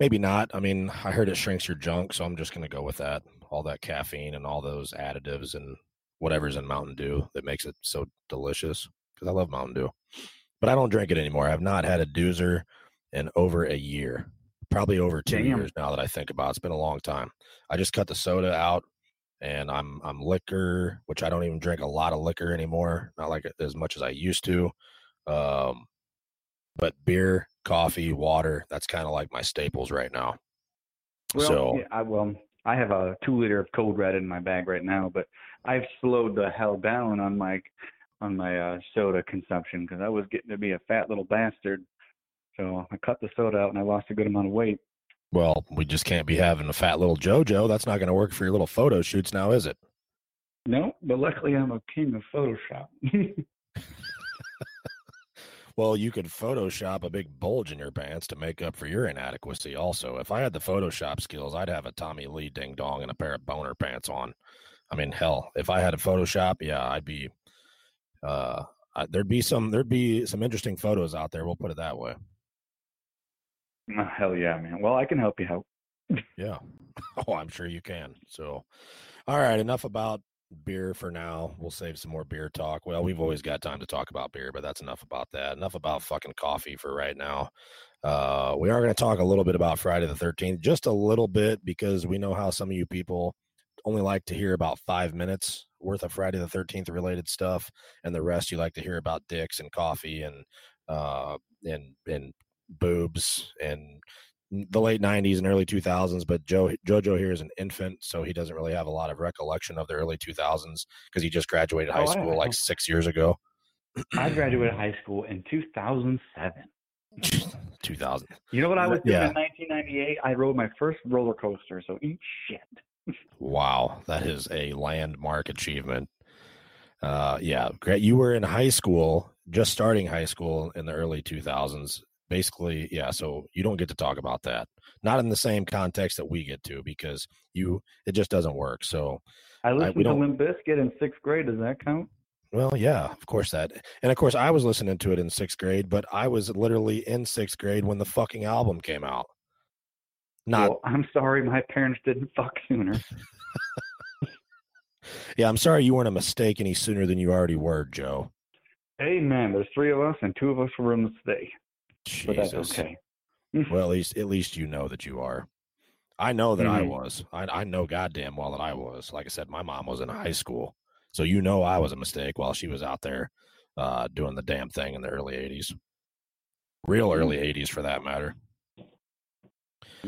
maybe not. I mean, I heard it shrinks your junk, so I'm just gonna go with that. All that caffeine and all those additives and whatever's in Mountain Dew that makes it so delicious. Because I love Mountain Dew, but I don't drink it anymore. I've not had a doozer in over a year, probably over two Damn. years now that I think about. it. It's been a long time. I just cut the soda out and I'm I'm liquor, which I don't even drink a lot of liquor anymore, not like as much as I used to. Um, but beer, coffee, water, that's kind of like my staples right now. Well, so yeah, I well, I have a two liter of Code Red in my bag right now, but I've slowed the hell down on my on my uh, soda consumption because I was getting to be a fat little bastard. So I cut the soda out and I lost a good amount of weight. Well, we just can't be having a fat little JoJo. That's not going to work for your little photo shoots now, is it? No, but luckily I'm a king of Photoshop. Well, you could Photoshop a big bulge in your pants to make up for your inadequacy. Also, if I had the Photoshop skills, I'd have a Tommy Lee ding dong and a pair of boner pants on. I mean, hell, if I had a Photoshop, yeah, I'd be. Uh, I, there'd be some there'd be some interesting photos out there. We'll put it that way. Oh, hell yeah, man. Well, I can help you out. Yeah. Oh, I'm sure you can. So, all right, enough about beer for now. We'll save some more beer talk. Well, we've always got time to talk about beer, but that's enough about that. Enough about fucking coffee for right now. Uh, we are going to talk a little bit about Friday the 13th, just a little bit, because we know how some of you people only like to hear about five minutes worth of Friday the 13th related stuff, and the rest you like to hear about dicks and coffee and uh, and and boobs and the late 90s and early 2000s but joe jojo here is an infant so he doesn't really have a lot of recollection of the early 2000s because he just graduated high Oh, school like six years ago I graduated high school in 2007. 2000. You know what I was doing Yeah. in 1998? I rode my first roller coaster. So eat shit. Wow, that is a landmark achievement. Uh, yeah, great. You were in high school, just starting high school in the early 2000s. Basically, yeah. So you don't get to talk about that, not in the same context that we get to, because you it just doesn't work. So, I listened to don't- Limp Bizkit in sixth grade. Does that count? well, yeah, of course that, and of course I was listening to it in sixth grade, but I was literally in sixth grade when the fucking album came out. Not, Well, I'm sorry, my parents didn't fuck sooner. yeah. I'm sorry you weren't a mistake any sooner than you already were, Joe. Hey man, there's three of us and two of us were in the stay. But that's Jesus. okay. Well, at least at least you know that you are. I know that I Mhm. was. I I know goddamn well that I was. Like I said, my mom was in high school, so you know I was a mistake while she was out there uh, doing the damn thing in the early '80s, real early '80s for that matter.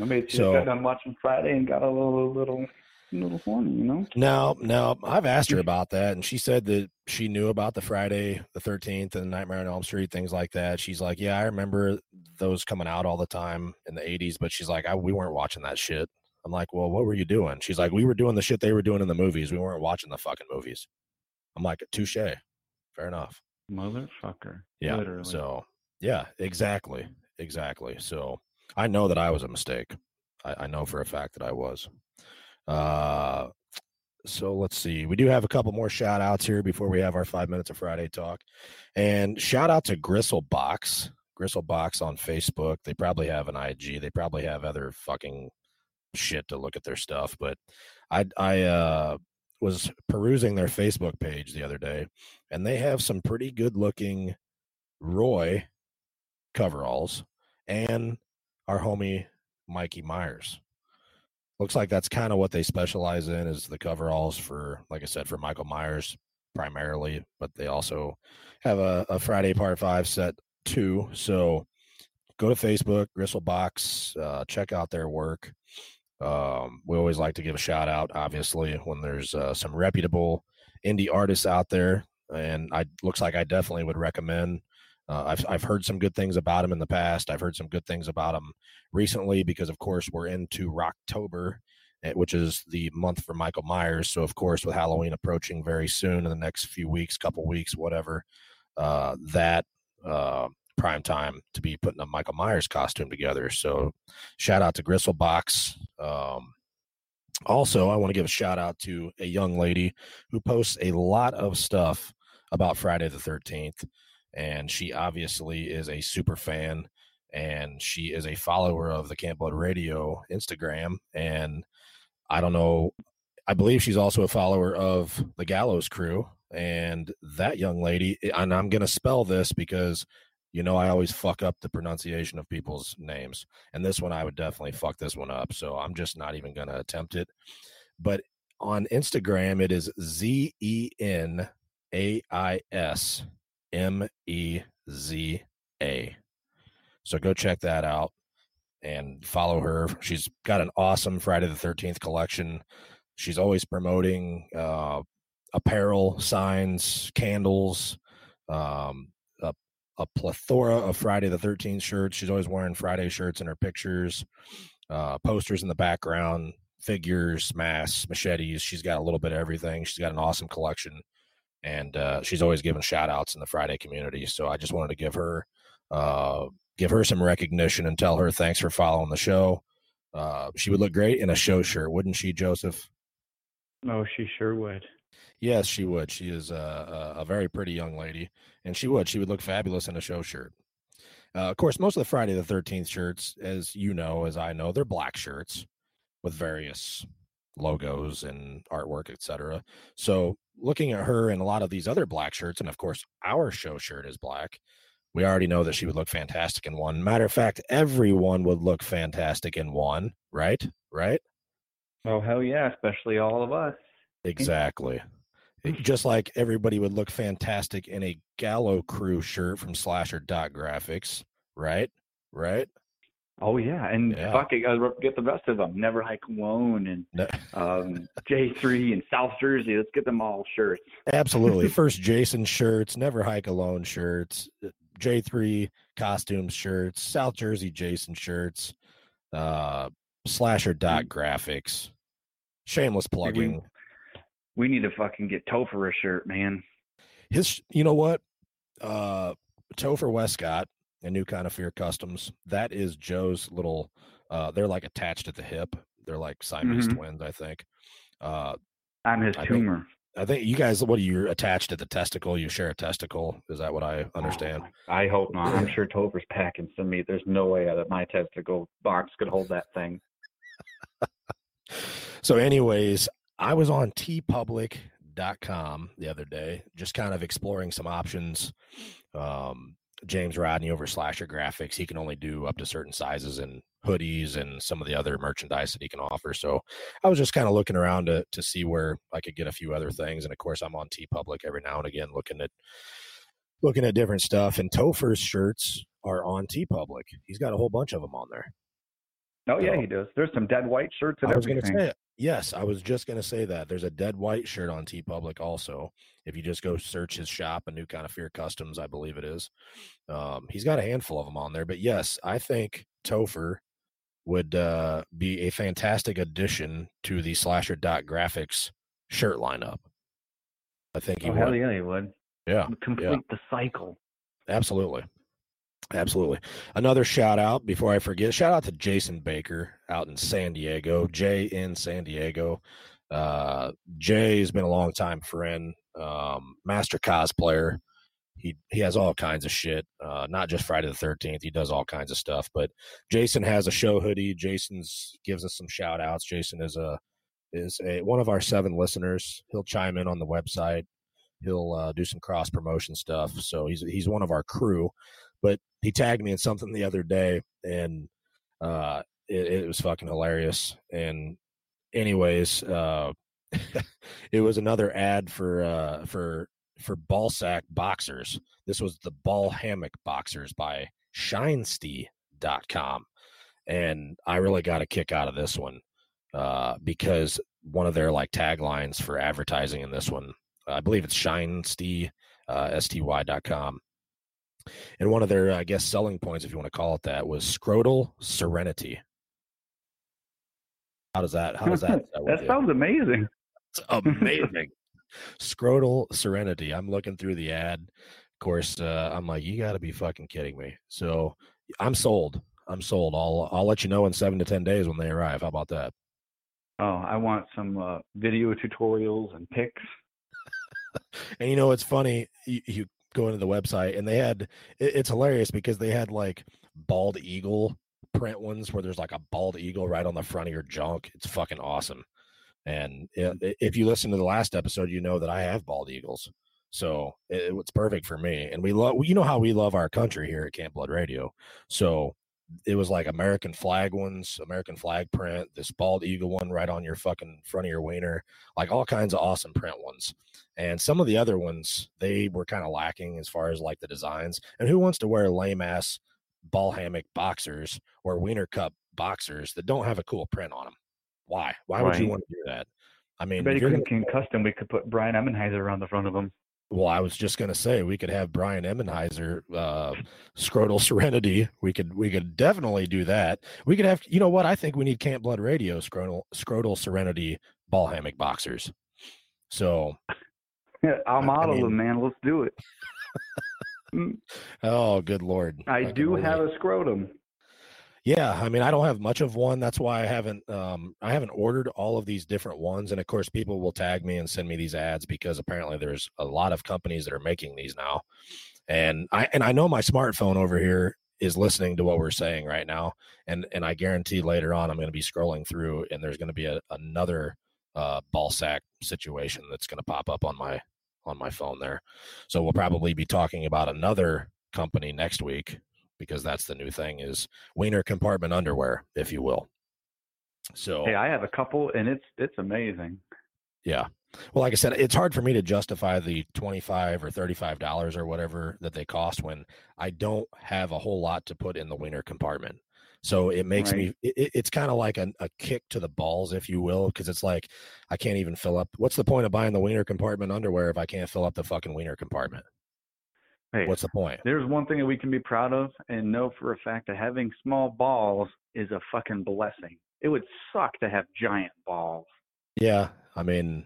I mean, she So- got done watching Friday and got a little, little, little horny, you know. Now, now I've asked her about that, and she said that she knew about the Friday the Thirteenth and Nightmare on Elm Street things like that. She's like, yeah, I remember those coming out all the time in the '80s, but she's like, I, we weren't watching that shit. I'm like, well, what were you doing? She's like, we were doing the shit they were doing in the movies. We weren't watching the fucking movies. I'm like, touche, fair enough. Motherfucker. Yeah. Literally. So, yeah, exactly, exactly. So, I know that I was a mistake. I, I know for a fact that I was. Uh, so let's see. We do have a couple more shout outs here before we have our five minutes of Friday talk. And shout out to Gristlebox. Gristlebox on Facebook. They probably have an IG. They probably have other fucking shit to look at their stuff. But I I uh was perusing their Facebook page the other day, and they have some pretty good looking Roy coveralls and our homie Mikey Myers. Looks like that's kind of what they specialize in is the coveralls for, like I said, for Michael Myers primarily, but they also have a, a Friday Part Five set too. So go to Facebook, Gristlebox, uh, check out their work. Um, we always like to give a shout out, obviously, when there's uh, some reputable indie artists out there, and I looks like I definitely would recommend. Uh, I've I've heard some good things about him in the past. I've heard some good things about him recently because, of course, we're into Rocktober, eh, which is the month for Michael Myers. So, of course, with Halloween approaching very soon in the next few weeks, couple weeks, whatever, uh, that uh, prime time to be putting a Michael Myers costume together. So, shout out to Gristlebox. Um, also, I want to give a shout out to a young lady who posts a lot of stuff about Friday the 13th. And she obviously is a super fan and she is a follower of the Camp Blood Radio Instagram. And I don't know, I believe she's also a follower of the Gallo's crew. And that young lady, and I'm going to spell this because you know I always fuck up the pronunciation of people's names. And this one, I would definitely fuck this one up. So I'm just not even going to attempt it. But on Instagram, it is Z E N A I S M E Z A. So go check that out and follow her. She's got an awesome Friday the 13th collection. She's always promoting uh, apparel, signs, candles, um, a, a plethora of Friday the 13th shirts. She's always wearing Friday shirts in her pictures, uh, posters in the background, figures, masks, machetes. She's got a little bit of everything. She's got an awesome collection and uh, she's always giving shout outs in the Friday community. So I just wanted to give her uh, give her some recognition and tell her thanks for following the show. Uh, she would look great in a show shirt, wouldn't she, Joseph? Oh, she sure would. Yes, she would. She is a, a, a very pretty young lady, and she would. She would look fabulous in a show shirt. Uh, of course, most of the Friday the Thirteenth shirts, as you know, as I know, they're black shirts with various logos and artwork, etc. So, looking at her and a lot of these other black shirts, and of course, our show shirt is black. We already know that she would look fantastic in one. Matter of fact, everyone would look fantastic in one, right? Right? Oh hell yeah, especially all of us. Exactly. Just like everybody would look fantastic in a Gallo Crew shirt from Slasher Dot Graphics, right? Right? Oh yeah, and Yeah. fuck it, get the rest of them. Never Hike Alone and No, um, J3 and South Jersey. Let's get them all shirts. absolutely. First Jason shirts, never hike alone shirts, uh, J3 costumes shirts, South Jersey Jason shirts, uh, slasher dot graphics. Shameless plugging. We need to fucking get Topher a shirt, man. His, you know what? Uh, Topher Westcott and New Kind of Fear Customs. That is Joe's little. Uh, they're like attached at the hip. They're like Siamese Mhm. twins, I think. Uh, I'm his I think- tumor. I think you guys. What are you attached at the testicle? You share a testicle. Is that what I understand? Oh, I hope not. I'm sure Topher's packing some meat. There's no way that my testicle box could hold that thing. So, anyways, I was on teepublic.com the other day, just kind of exploring some options. Um, James Rodney over Slasher Graphics, he can only do up to certain sizes and hoodies and some of the other merchandise that he can offer. So, I was just kind of looking around to to see where I could get a few other things. And of course, I'm on T TeePublic every now and again looking at looking at different stuff. And Topher's shirts are on T TeePublic. He's got a whole bunch of them on there. Oh yeah, No. he does. There's some Ted White shirts and I was going to everything. say, yes, I was just going to say that. There's a Ted White shirt on TeePublic also. If you just go search his shop, a new kind of fear customs, I believe it is. Um, he's got a handful of them on there. But yes, I think Topher would uh, be a fantastic addition to the slasher dot graphics shirt lineup. I think he Oh hell would. yeah, he would. Yeah, Complete the cycle. Absolutely. Absolutely. Another shout out before I forget. Shout out to Jason Baker out in San Diego. Jay in San Diego. Uh, Jay has been a long time friend, um, master cosplayer. He he has all kinds of shit. Uh, not just Friday the Thirteenth. He does all kinds of stuff. But Jason has a show hoodie. Jason's gives us some shout outs. Jason is a is a one of our seven listeners. He'll chime in on the website. He'll uh, do some cross promotion stuff. So he's he's one of our crew. But he tagged me in something the other day, and uh, it, it was fucking hilarious. And anyways, uh, it was another ad for uh, for for ball sack boxers. This was the ball hammock boxers by Shinesty.com. And I really got a kick out of this one uh, because one of their like taglines for advertising in this one, I believe it's Shinesty, uh, sty.com. And one of their, I guess, selling points, if you want to call it that, was scrotal serenity. How does that? How does that? with that you? sounds amazing. It's amazing. Scrotal Serenity. I'm looking through the ad. Of course, uh, I'm like, you got to be fucking kidding me. So I'm sold. I'm sold. I'll I'll let you know in seven to ten days when they arrive. How about that? Oh, I want some uh, video tutorials and pics. And you know, it's funny. You, you go into the website and they had. It, it's hilarious because they had like bald eagle print ones where there's like a bald eagle right on the front of your junk. It's fucking awesome. And i- i- if you listen to the last episode, you know that I have bald eagles. So it, it's perfect for me. And we love, you know how we love our country here at Camp Blood Radio. So it was like American flag ones, American flag print, this bald eagle one right on your fucking front of your wiener, like all kinds of awesome print ones. And some of the other ones, they were kind of lacking as far as like the designs. And who wants to wear lame ass ball hammock boxers or wiener cup boxers that don't have a cool print on them? Why? Why would you want to do that? I I mean, bet if you're couldn't gonna-. We could put Brian Emmenheiser on the front of them. Well, I was just gonna say we could have Brian Emmenheiser, uh, Scrotal Serenity. We could we could definitely do that. We could have you know what? I think we need Camp Blood Radio Scrotal Scrotal Serenity ball hammock boxers. So yeah, I'll I model mean- them, man. Let's do it. Oh good lord. I can do have a scrotum. Yeah, I mean, I don't have much of one. That's why I haven't um I haven't ordered all of these different ones. And of course, people will tag me and send me these ads because apparently there's a lot of companies that are making these now. And I and I know my smartphone over here is listening to what we're saying right now. And and I guarantee later on I'm going to be scrolling through and there's going to be a, another uh ball sack situation that's going to pop up on my on my phone there. So we'll probably be talking about another company next week because that's the new thing is wiener compartment underwear, if you will. So Hey, I have a couple, and it's it's amazing. yeah. Well, like I said, it's hard for me to justify the twenty-five or thirty-five dollars or whatever that they cost when I don't have a whole lot to put in the wiener compartment. So it makes me. It, it- it's kind of like a, a kick to the balls, if you will, because it's like I can't even fill up. What's the point of buying the wiener compartment underwear if I can't fill up the fucking wiener compartment? Hey, What's the point? there's one thing that we can be proud of and know for a fact that having small balls is a fucking blessing. It would suck to have giant balls. Yeah, I mean,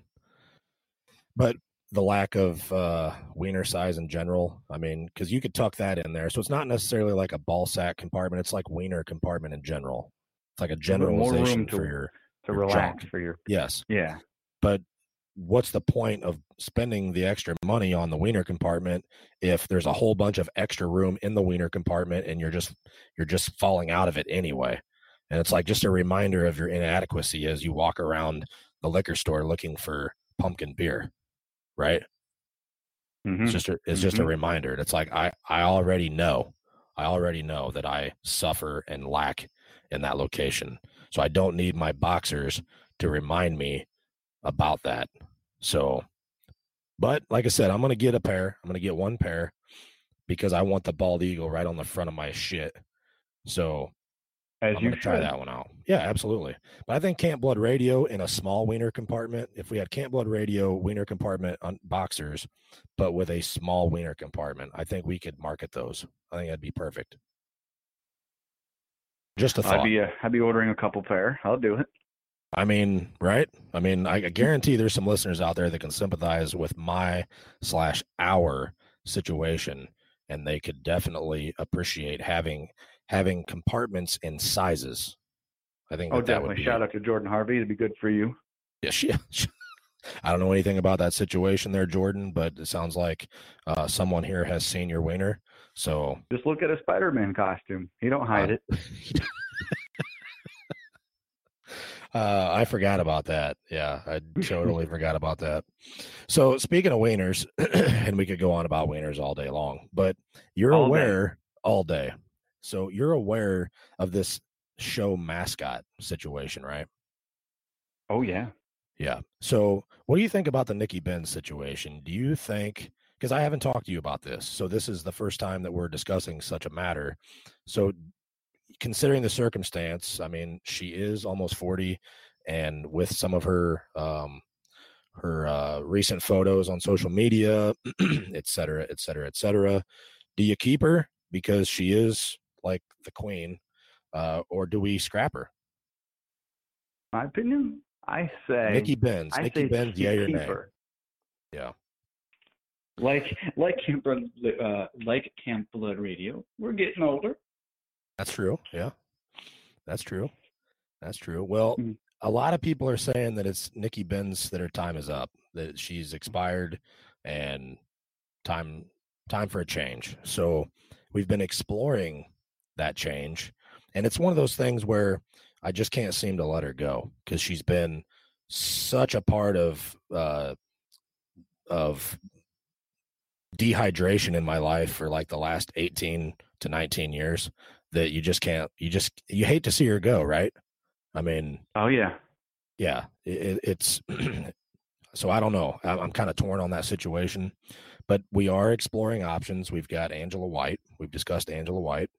but the lack of uh, wiener size in general. I mean, because you could tuck that in there, so it's not necessarily like a ball sack compartment. It's like wiener compartment in general. It's like a little more room generalization to- for your To Your relax junk. for your yes. yeah. But what's the point of spending the extra money on the wiener compartment if there's a whole bunch of extra room in the wiener compartment and you're just you're just falling out of it anyway? And it's like just a reminder of your inadequacy as you walk around the liquor store looking for pumpkin beer, right? Mhm. It's just a, it's just a Mhm. reminder. And It's like I I already know, I already know that I suffer and lack in that location. So I don't need my boxers to remind me about that. So, but like I said, I'm gonna get a pair. I'm gonna get one pair because I want the bald eagle right on the front of my shit. So As I'm you try that one out. Yeah, absolutely. But I think Camp Blood Radio in a small wiener compartment. If we had Camp Blood Radio wiener compartment on boxers, but with a small wiener compartment, I think we could market those. I think that'd be perfect. Just a I'd thought. be uh, I'd be ordering a couple pair. I'll do it. I mean, right? I mean, I guarantee there's some listeners out there that can sympathize with my slash our situation, and they could definitely appreciate having having compartments in sizes. I think Oh, that, that definitely. be Shout out to Jordan Harvey. It'd be good for you. Yeah, she, I don't know anything about that situation there, Jordan, but it sounds like uh, someone here has seen your wiener. So Just look at a Spider-Man costume. He don't hide Uh, it. uh, I forgot about that. Yeah, I totally forgot about that. So speaking of wieners, and we could go on about wieners all day long, but you're All day. aware all day. So you're aware of this show mascot situation, right? Oh yeah. Yeah. So, what do you think about the Nikki Benz situation? Do you think because I haven't talked to you about this, so this is the first time that we're discussing such a matter. So, considering the circumstance, I mean, she is almost 40 and with some of her um her uh recent photos on social media, et cetera, et cetera, et cetera. Do you keep her because she is like the queen uh or do we scrap her? My opinion. I say. Nikki Benz, I Nikki Benz, yeah, keep her. Yeah. Like like Camp uh, like Camp Blood Radio, we're getting older. That's true. Yeah. That's true. That's true. Well, Mm-hmm. Mhm. a lot of people are saying that it's Nikki Benz that her time is up, that she's expired and time time for a change. So we've been exploring that change. And it's one of those things where I just can't seem to let her go because she's been such a part of uh of dehydration in my life for like the last 18 to 19 years that you just can't you just you hate to see her go right? I mean Oh yeah. yeah it, it's so i don't know i'm, I'm kind of torn on that situation but we are exploring options. We've got angela white we've discussed angela white.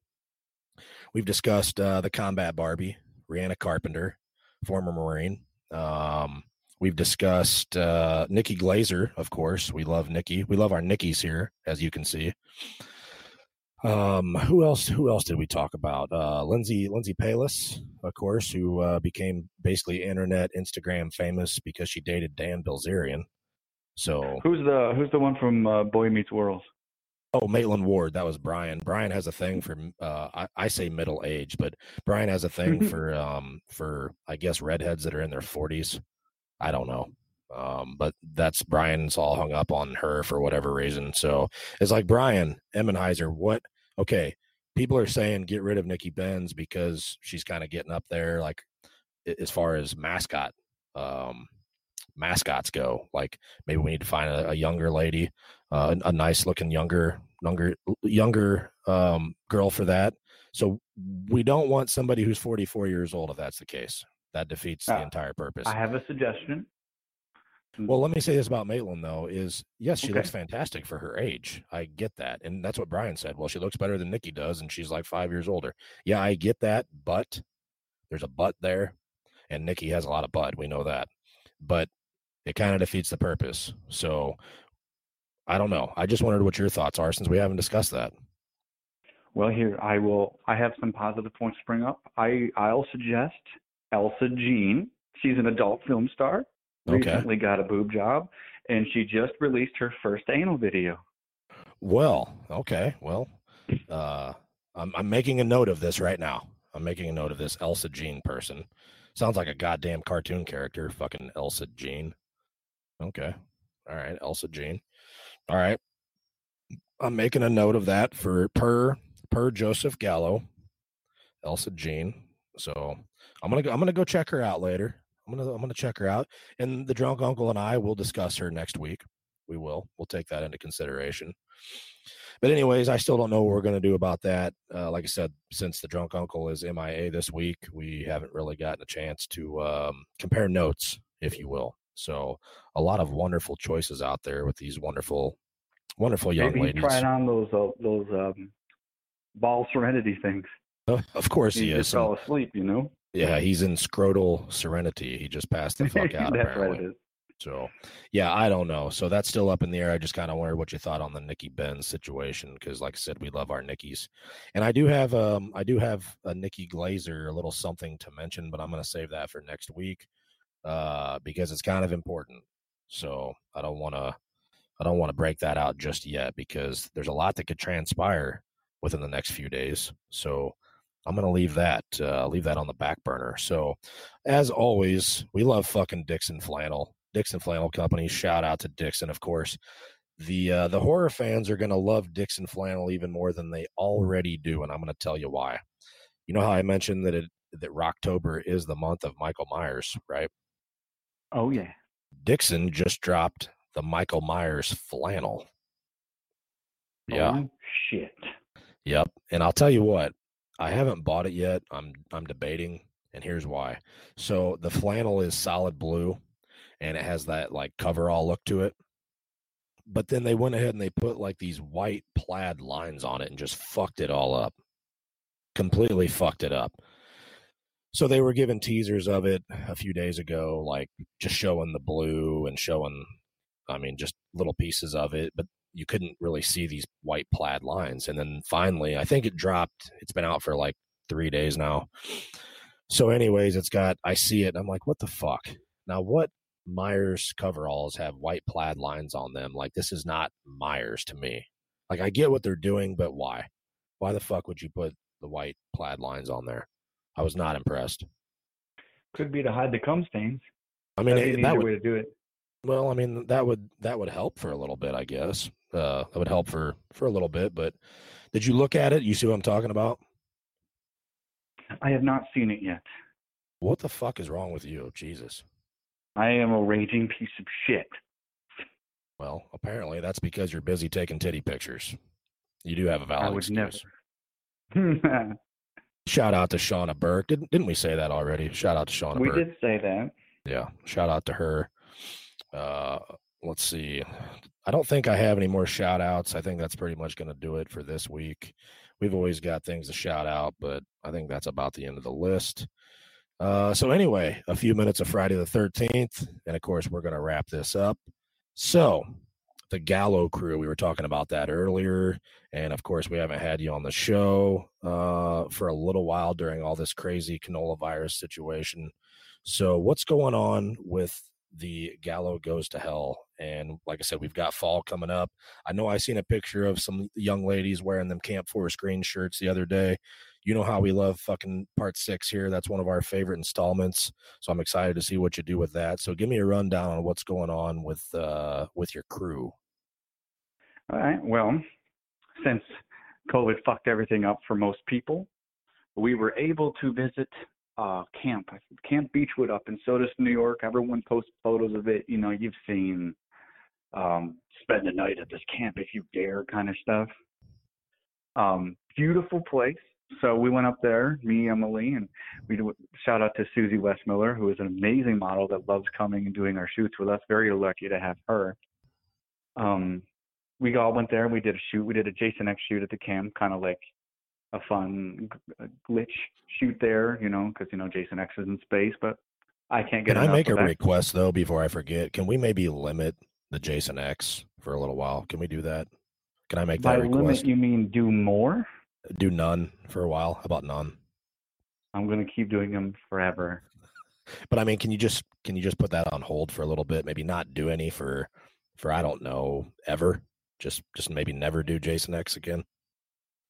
We've discussed uh, the combat barbie rihanna carpenter former marine. Um, we've discussed uh, nikki glazer of course. We love nikki. We love our nickies here as you can see um, who else? Who else did we talk about? Uh, Lindsay Lindsay Pelas, of course, who uh, became basically internet Instagram famous because she dated Dan Bilzerian. So, Who's the Who's the one from uh, Boy Meets World? oh, Maitland Ward, that was Brian. Brian has a thing for, uh, I, I say middle age, but Brian has a thing for, um, for I guess redheads that are in their forties. I don't know. Um, but that's Brian's all hung up on her for whatever reason. So it's like Brian Emmenheiser, what okay, people are saying get rid of Nikki Benz because she's kind of getting up there, like as far as mascot um, mascots go. Like maybe we need to find a, a younger lady, uh, a, a nice looking younger, younger, younger um, girl for that. So we don't want somebody who's 44 years old if that's the case. That defeats the Ah, entire purpose. I have a suggestion. Well, let mm-hmm. me say this about Maitland though: is yes, she looks fantastic for her age. I get that, and that's what Brian said. Well, she looks better than Nikki does, and she's like five years older. Yeah, I get that, but there's a but there, and Nikki has a lot of butt. We know that, but it kind of defeats the purpose. So I don't know. I just wondered what your thoughts are since we haven't discussed that. Well, here I will. I have some positive points to bring up. I I'll suggest Elsa Jean. She's an adult film star. Okay. Recently got a boob job, and she just released her first anal video. Well, okay. Well, uh, I'm, I'm making a note of this right now. I'm making a note of this Elsa Jean person. Sounds like a goddamn cartoon character. Fucking Elsa Jean. Okay. All right. Elsa Jean. All right. I'm making a note of that for per per Joseph Gallo, Elsa Jean. So I'm gonna go, I'm gonna go check her out later. I'm gonna I'm gonna check her out, and the drunk uncle and I will discuss her next week. We will. We'll take that into consideration. But anyways, I still don't know what we're gonna do about that. Uh, like I said, since the drunk uncle is MIA this week, we haven't really gotten a chance to um, compare notes, if you will. So a lot of wonderful choices out there with these wonderful, wonderful young Maybe ladies. trying on those uh, those um, ball serenity things. Uh, Of course He he is. just fell asleep, you know. Yeah, he's in scrotal serenity. He just passed the fuck out. That's apparently. what it is. So, yeah, I don't know. So that's still up in the air. I just kind of wondered what you thought on the Nikki Benz situation because, like I said, we love our Nickies, and I do have um I do have a Nikki Glazer, a little something to mention, but I'm going to save that for next week, uh, because it's kind of important. So I don't want to I don't want to break that out just yet because there's a lot that could transpire within the next few days. So I'm gonna leave that uh, leave that on the back burner. So, as always, we love fucking Dixxon Flannel, Dixxon Flannel Company. Shout out to Dixxon, of course. The uh, the horror fans are gonna love Dixxon Flannel even more than they already do, and I'm gonna tell you why. You know how I mentioned that it that Rocktober is the month of Michael Myers, right? Oh yeah. Dixxon just dropped the Michael Myers flannel. Yeah. Oh, shit. Yep. And I'll tell you what, I haven't bought it yet. I'm I'm debating, and here's why. So the flannel is solid blue and it has that like coverall look to it. But then they went ahead and they put like these white plaid lines on it and just fucked it all up. Completely fucked it up. So they were given teasers of it a few days ago, like just showing the blue and showing, I mean, just little pieces of it, but you couldn't really see these white plaid lines. And then finally, I think it dropped. It's been out for like three days now. So, anyways, it's got, I see it. I'm like, what the fuck? Now, what Myers coveralls have white plaid lines on them? Like, this is not Myers to me. Like, I get what they're doing, but why? Why the fuck would you put the white plaid lines on there? I was not impressed. Could be to hide the cum stains. I mean, That'd it- be an that would, way to do it. Well, I mean that would that would help for a little bit, I guess. Uh, that would help for for a little bit. But did you look at it? You see what I'm talking about? I have not seen it yet. What the fuck is wrong with you? Jesus. I am a raging piece of shit. Well, apparently that's because you're busy taking titty pictures. You do have a valid I would never. excuse. Shout out to Shauna Burke. Didn't didn't we say that already? Shout out to Shauna we Burke. did say that. yeah shout out to her uh let's see i don't think i have any more shout outs i think that's pretty much going to do it for this week. We've always got things to shout out but i think that's about the end of the list. Uh so anyway a few minutes of friday the 13th and of course we're going to wrap this up. So the gallo crew we were talking about that earlier and of course we haven't had you on the show uh for a little while during all this crazy canola virus situation. So what's going on with the Gallo goes to hell? And like I said, we've got fall coming up. I know I seen a picture of some young ladies wearing them Camp Forest Green shirts the other day. You know how we love fucking part six here. That's one of our favorite installments. So I'm excited to see what you do with that. So give me a rundown on what's going on with uh with your crew. All right. Well, since COVID fucked everything up for most people, we were able to visit uh camp camp beechwood up in sodus new york everyone posts photos of it you know you've seen um spend the night at this camp if you dare kind of stuff um beautiful place so we went up there me emily and we do shout out to susie westmiller who is an amazing model that loves coming and doing our shoots with us very lucky to have her um we all went there and we did a shoot we did a jason x shoot at the camp kind of like a fun glitch shoot there, you know, because you know Jason X is in space, but I can't get. Can I make a that. request though before I forget? Can we maybe limit the Jason X for a little while. Can we do that? Can I make By that request? limit, you mean do more? Do none for a while. How about none? I'm gonna keep doing them forever. But I mean, can you just can you just put that on hold for a little bit? Maybe not do any for for I don't know ever. Just just maybe never do Jason X again.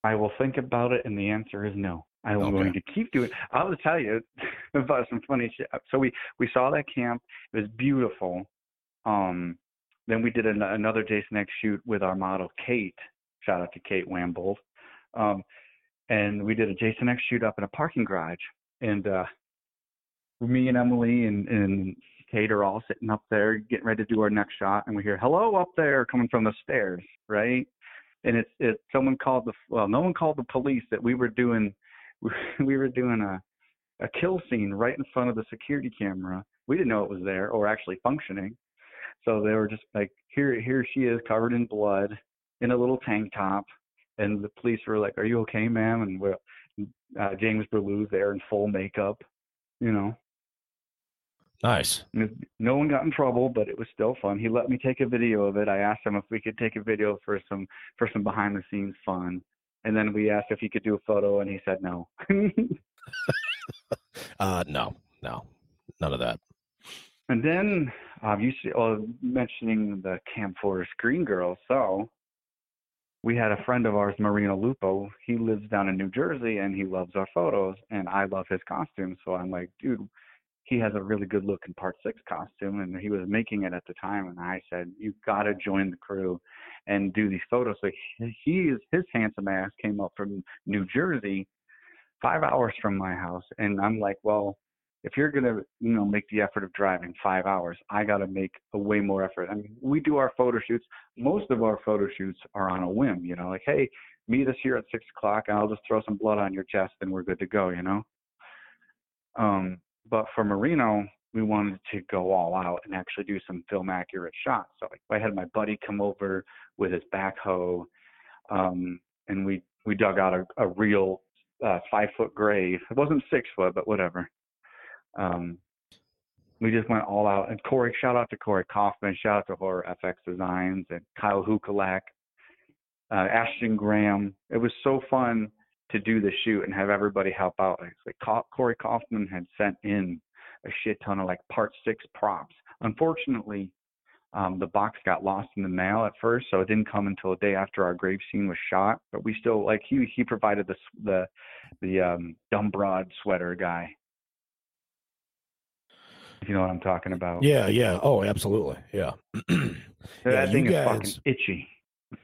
I will think about it, and the answer is no. I'm Okay. going to keep doing. I'll tell you about some funny shit. So we we saw that camp. It was beautiful. Um, then we did an, another Jason X shoot with our model Kate. Shout out to Kate Wambold. Um, and we did a Jason X shoot up in a parking garage. And uh, me and Emily and, and Kate are all sitting up there getting ready to do our next shot, and we hear "Hello up there" coming from the stairs, right? And it's it's someone called the well, no one called the police that we were doing we were doing a a kill scene right in front of the security camera. We didn't know it was there or actually functioning. So they were just like, here, here she is covered in blood in a little tank top. And the police were like, are you okay, ma'am? And we're, uh, James Berlew's there in full makeup, you know. Nice. No one got in trouble, but it was still fun. He let me take a video of it. I asked him if we could take a video for some for some behind the scenes fun. And then we asked if he could do a photo and he said no. Uh, no, no, none of that. And then um, you see, uh, mentioning the Camp Forest Green Girls. So we had a friend of ours, Marino Lupo. He lives down in New Jersey and he loves our photos, and I love his costume. So I'm like, dude, he has a really good looking Part Six costume, and he was making it at the time. And I said, you got to join the crew and do these photos. So he is his handsome ass came up from New Jersey, five hours from my house, and I'm like, well if you're gonna you know make the effort of driving five hours i got to make a way more effort. I mean we do our photo shoots. Most of our photo shoots are on a whim you know like hey meet us here at six o'clock and i'll just throw some blood on your chest and we're good to go you know? Um but for marino we wanted to go all out and actually do some film accurate shots. So like i had my buddy come over with his backhoe um and we we dug out a, a real uh, five foot grave it wasn't six foot but whatever um, we just went all out. And Corey, shout out to Corey Kaufman, shout out to Horror FX Designs and Kyle Hukalak, uh, Ashton Graham. It was so fun to do the shoot and have everybody help out. Like Corey Kaufman had sent in a shit ton of like part six props. Unfortunately, um, the box got lost in the mail at first, so it didn't come until a day after our grave scene was shot. But we still like he he provided the the the um, dumb broad sweater guy if you know what I'm talking about. Yeah, yeah. Oh, absolutely. Yeah. that yeah, you thing is guys- fucking itchy.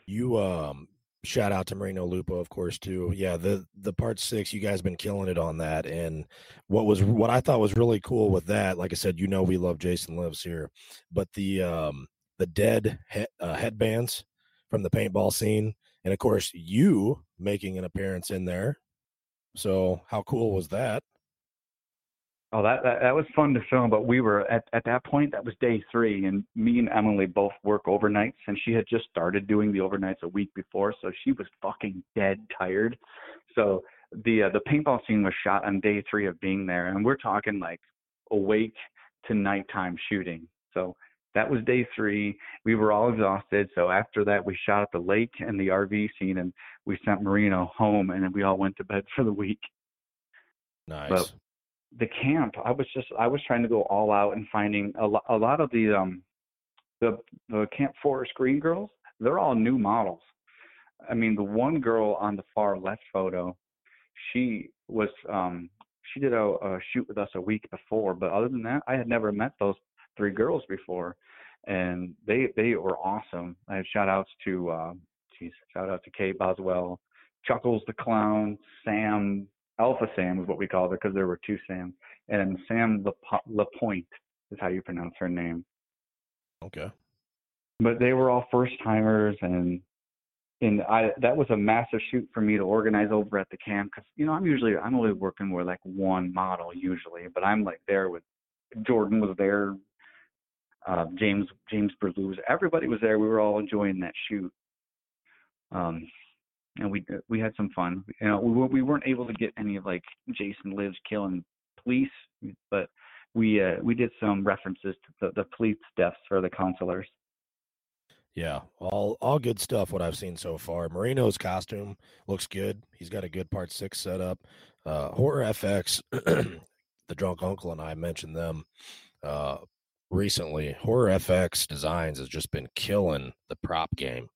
You um shout out to Marino Lupo, of course, too. Yeah, the the part six, you guys been killing it on that. And what was what I thought was really cool with that, like I said, you know we love Jason Lives here, but the um the dead he- uh, headbands from the paintball scene, and of course you making an appearance in there. So how cool was that? Oh, that, that that was fun to film, but we were at at that point. That was day three, and me and Emily both work overnights, and she had just started doing the overnights a week before, so she was fucking dead tired. So the uh, the paintball scene was shot on day three of being there, and we're talking like awake to nighttime shooting. So that was day three. We were all exhausted. So after that, we shot at the lake and the RV scene, and we sent Marino home, and then we all went to bed for the week. Nice. But the camp, I was just I was trying to go all out and finding a, lo- a lot of the um the the Camp Forest Green girls. They're all new models. I mean, the one girl on the far left photo, she was um she did a, a shoot with us a week before, but other than that, I had never met those three girls before, and they they were awesome. I have shout outs to uh, geez, shout out to Kate Boswell, Chuckles the Clown, Sam Alpha Sam is what we called her because there were two Sams, and Sam Lapo- Lapointe is how you pronounce her name. Okay. But they were all first timers, and and I that was a massive shoot for me to organize over at the camp because you know I'm usually I'm only working with like one model usually, but I'm like there with Jordan was there, uh, James James Berluz, everybody was there. We were all enjoying that shoot. Um, and we we had some fun. You know, we we weren't able to get any of like Jason Lives killing police, but we uh, we did some references to the, the police deaths for the counselors. Yeah, all all good stuff. What I've seen so far. Marino's costume looks good. He's got a good part six setup. Uh, Horror FX, the drunk uncle and I mentioned them uh, recently. Horror FX Designs has just been killing the prop game,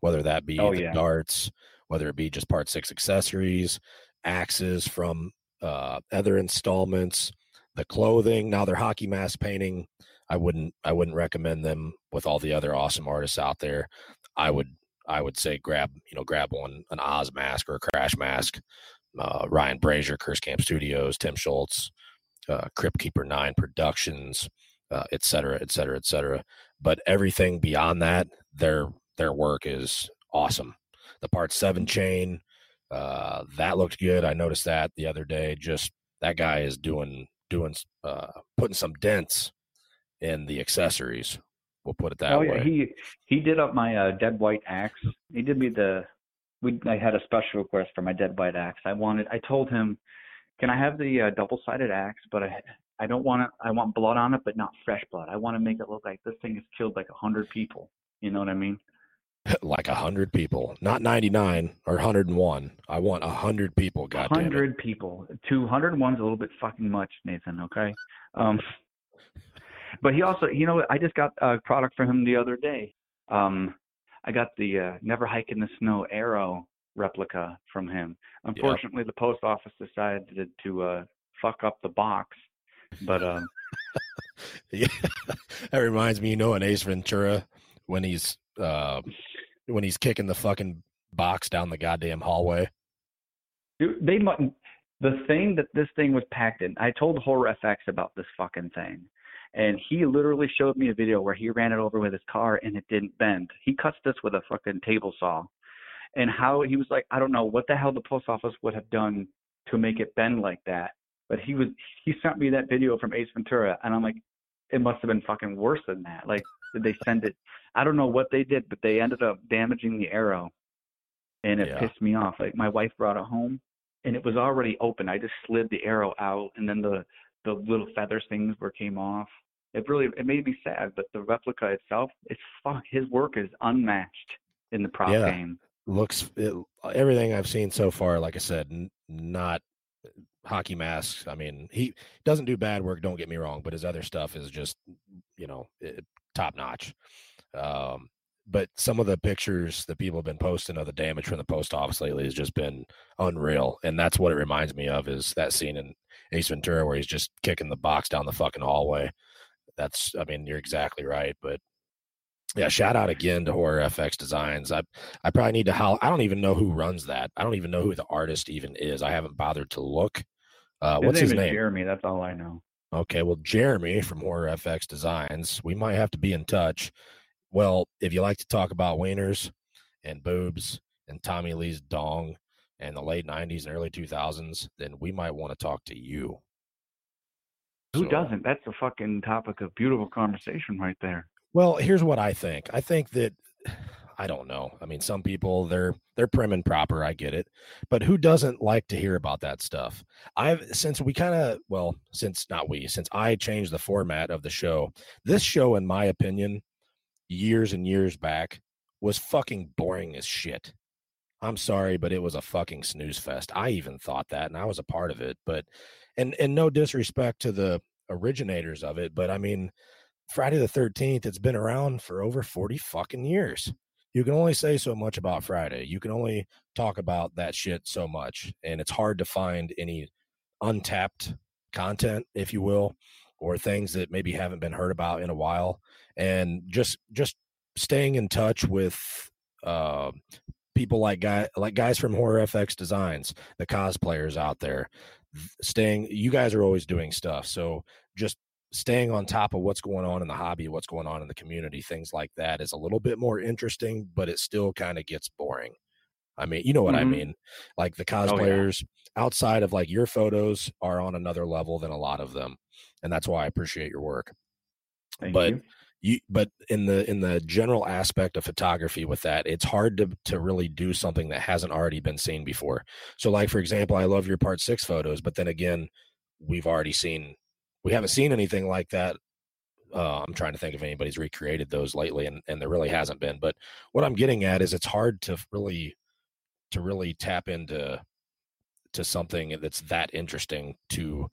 whether that be Oh, the yeah. darts, whether it be just part six accessories, axes from uh, other installments, the clothing. Now their hockey mask painting. I wouldn't I wouldn't recommend them with all the other awesome artists out there. I would I would say grab you know grab one an Oz mask or a Crash mask. Uh, Ryan Brazier, Curse Camp Studios, Tim Schultz, uh, Crypt Keeper Nine Productions, uh, et cetera, et cetera, et cetera. But everything beyond that, their their work is awesome. The part seven chain, uh, that looked good. I noticed that the other day. Just that guy is doing doing uh, putting some dents in the accessories. We'll put it that oh way. yeah, he he did up my uh, dead white axe. He did me the we I had a special request for my dead white axe. I wanted I told him, can I have the uh, double sided axe, but I I don't want it. I want blood on it, but not fresh blood. I want to make it look like this thing has killed like a hundred people. You know what I mean? like a hundred people, not ninety nine or hundred and one. I want a hundred people. God hundred people. Two hundred and one's a little bit fucking much, Nathan. Okay. Um, but he also, you know, I just got a product for him the other day. Um, I got the uh, Never Hike in the Snow Arrow replica from him. Unfortunately, the post office decided to uh, fuck up the box. But um, Yeah, that reminds me. You know, in Ace Ventura, when he's uh, when he's kicking the fucking box down the goddamn hallway. Dude, they the thing that this thing was packed in. I told Horror FX about this fucking thing, and he literally showed me a video where he ran it over with his car and it didn't bend. He cuts this with a fucking table saw, and how he was like, I don't know what the hell the post office would have done to make it bend like that, but he was he sent me that video from Ace Ventura, and I'm like, it must have been fucking worse than that. Like, did they send it? I don't know what they did, but they ended up damaging the arrow, and it Yeah. pissed me off. Like my wife brought it home, and it was already open. I just slid the arrow out, and then the the little feathers things were came off. It really it made me sad, but the replica itself, it's fuck. His work is unmatched in the prop Yeah. game. Looks it, everything I've seen so far. Like I said, n- not uh, hockey masks. I mean, he doesn't do bad work. Don't get me wrong, but his other stuff is just you know top notch. Um, but some of the pictures that people have been posting of the damage from the post office lately has just been unreal, and that's what it reminds me of. Is that scene in Ace Ventura where he's just kicking the box down the fucking hallway? That's, I mean, you're exactly right, but yeah, shout out again to Horror FX Designs. I I probably need to how I don't even know who runs that. I don't even know who the artist even is. I haven't bothered to look. Uh, what's his is name? Jeremy. That's all I know. Okay, well, Jeremy from Horror FX Designs, we might have to be in touch. Well, if you like to talk about wieners and boobs and Tommy Lee's dong and the late 90s and early 2000s, then we might want to talk to you. Who So- doesn't? That's a fucking topic of beautiful conversation right there. Well, here's what I think. I think that I don't know. I mean, some people they're they're prim and proper. I get it, but who doesn't like to hear about that stuff? I've since we kind of well, since not we, since I changed the format of the show. This show, in my opinion, years and years back, was fucking boring as shit. I'm sorry, but it was a fucking snooze fest. I even thought that, and I was a part of it. But, and and no disrespect to the originators of it, but I mean, Friday the 13th, it's been around for over 40 fucking years. You can only say so much about Friday. You can only talk about that shit so much. And it's hard to find any untapped content, if you will, or things that maybe haven't been heard about in a while. And just just staying in touch with uh people like guy like guys from Horror FX Designs, the cosplayers out there. Staying you guys are always doing stuff. So just staying on top of what's going on in the hobby, what's going on in the community, things like that is a little bit more interesting, but it still kind of gets boring. I mean, you know what I Mhm. mean? Like the Oh, yeah. cosplayers outside of like your photos are on another level than a lot of them. And that's why I appreciate your work. Thank but you. you but in the in the general aspect of photography with that it's hard to to really do something that hasn't already been seen before so like for example i love your part six photos but then again we've already seen we haven't seen anything like that Uh, I'm trying to think if anybody's recreated those lately, and, and there really hasn't been. But what I'm getting at is it's hard to really to really tap into to something that's that interesting to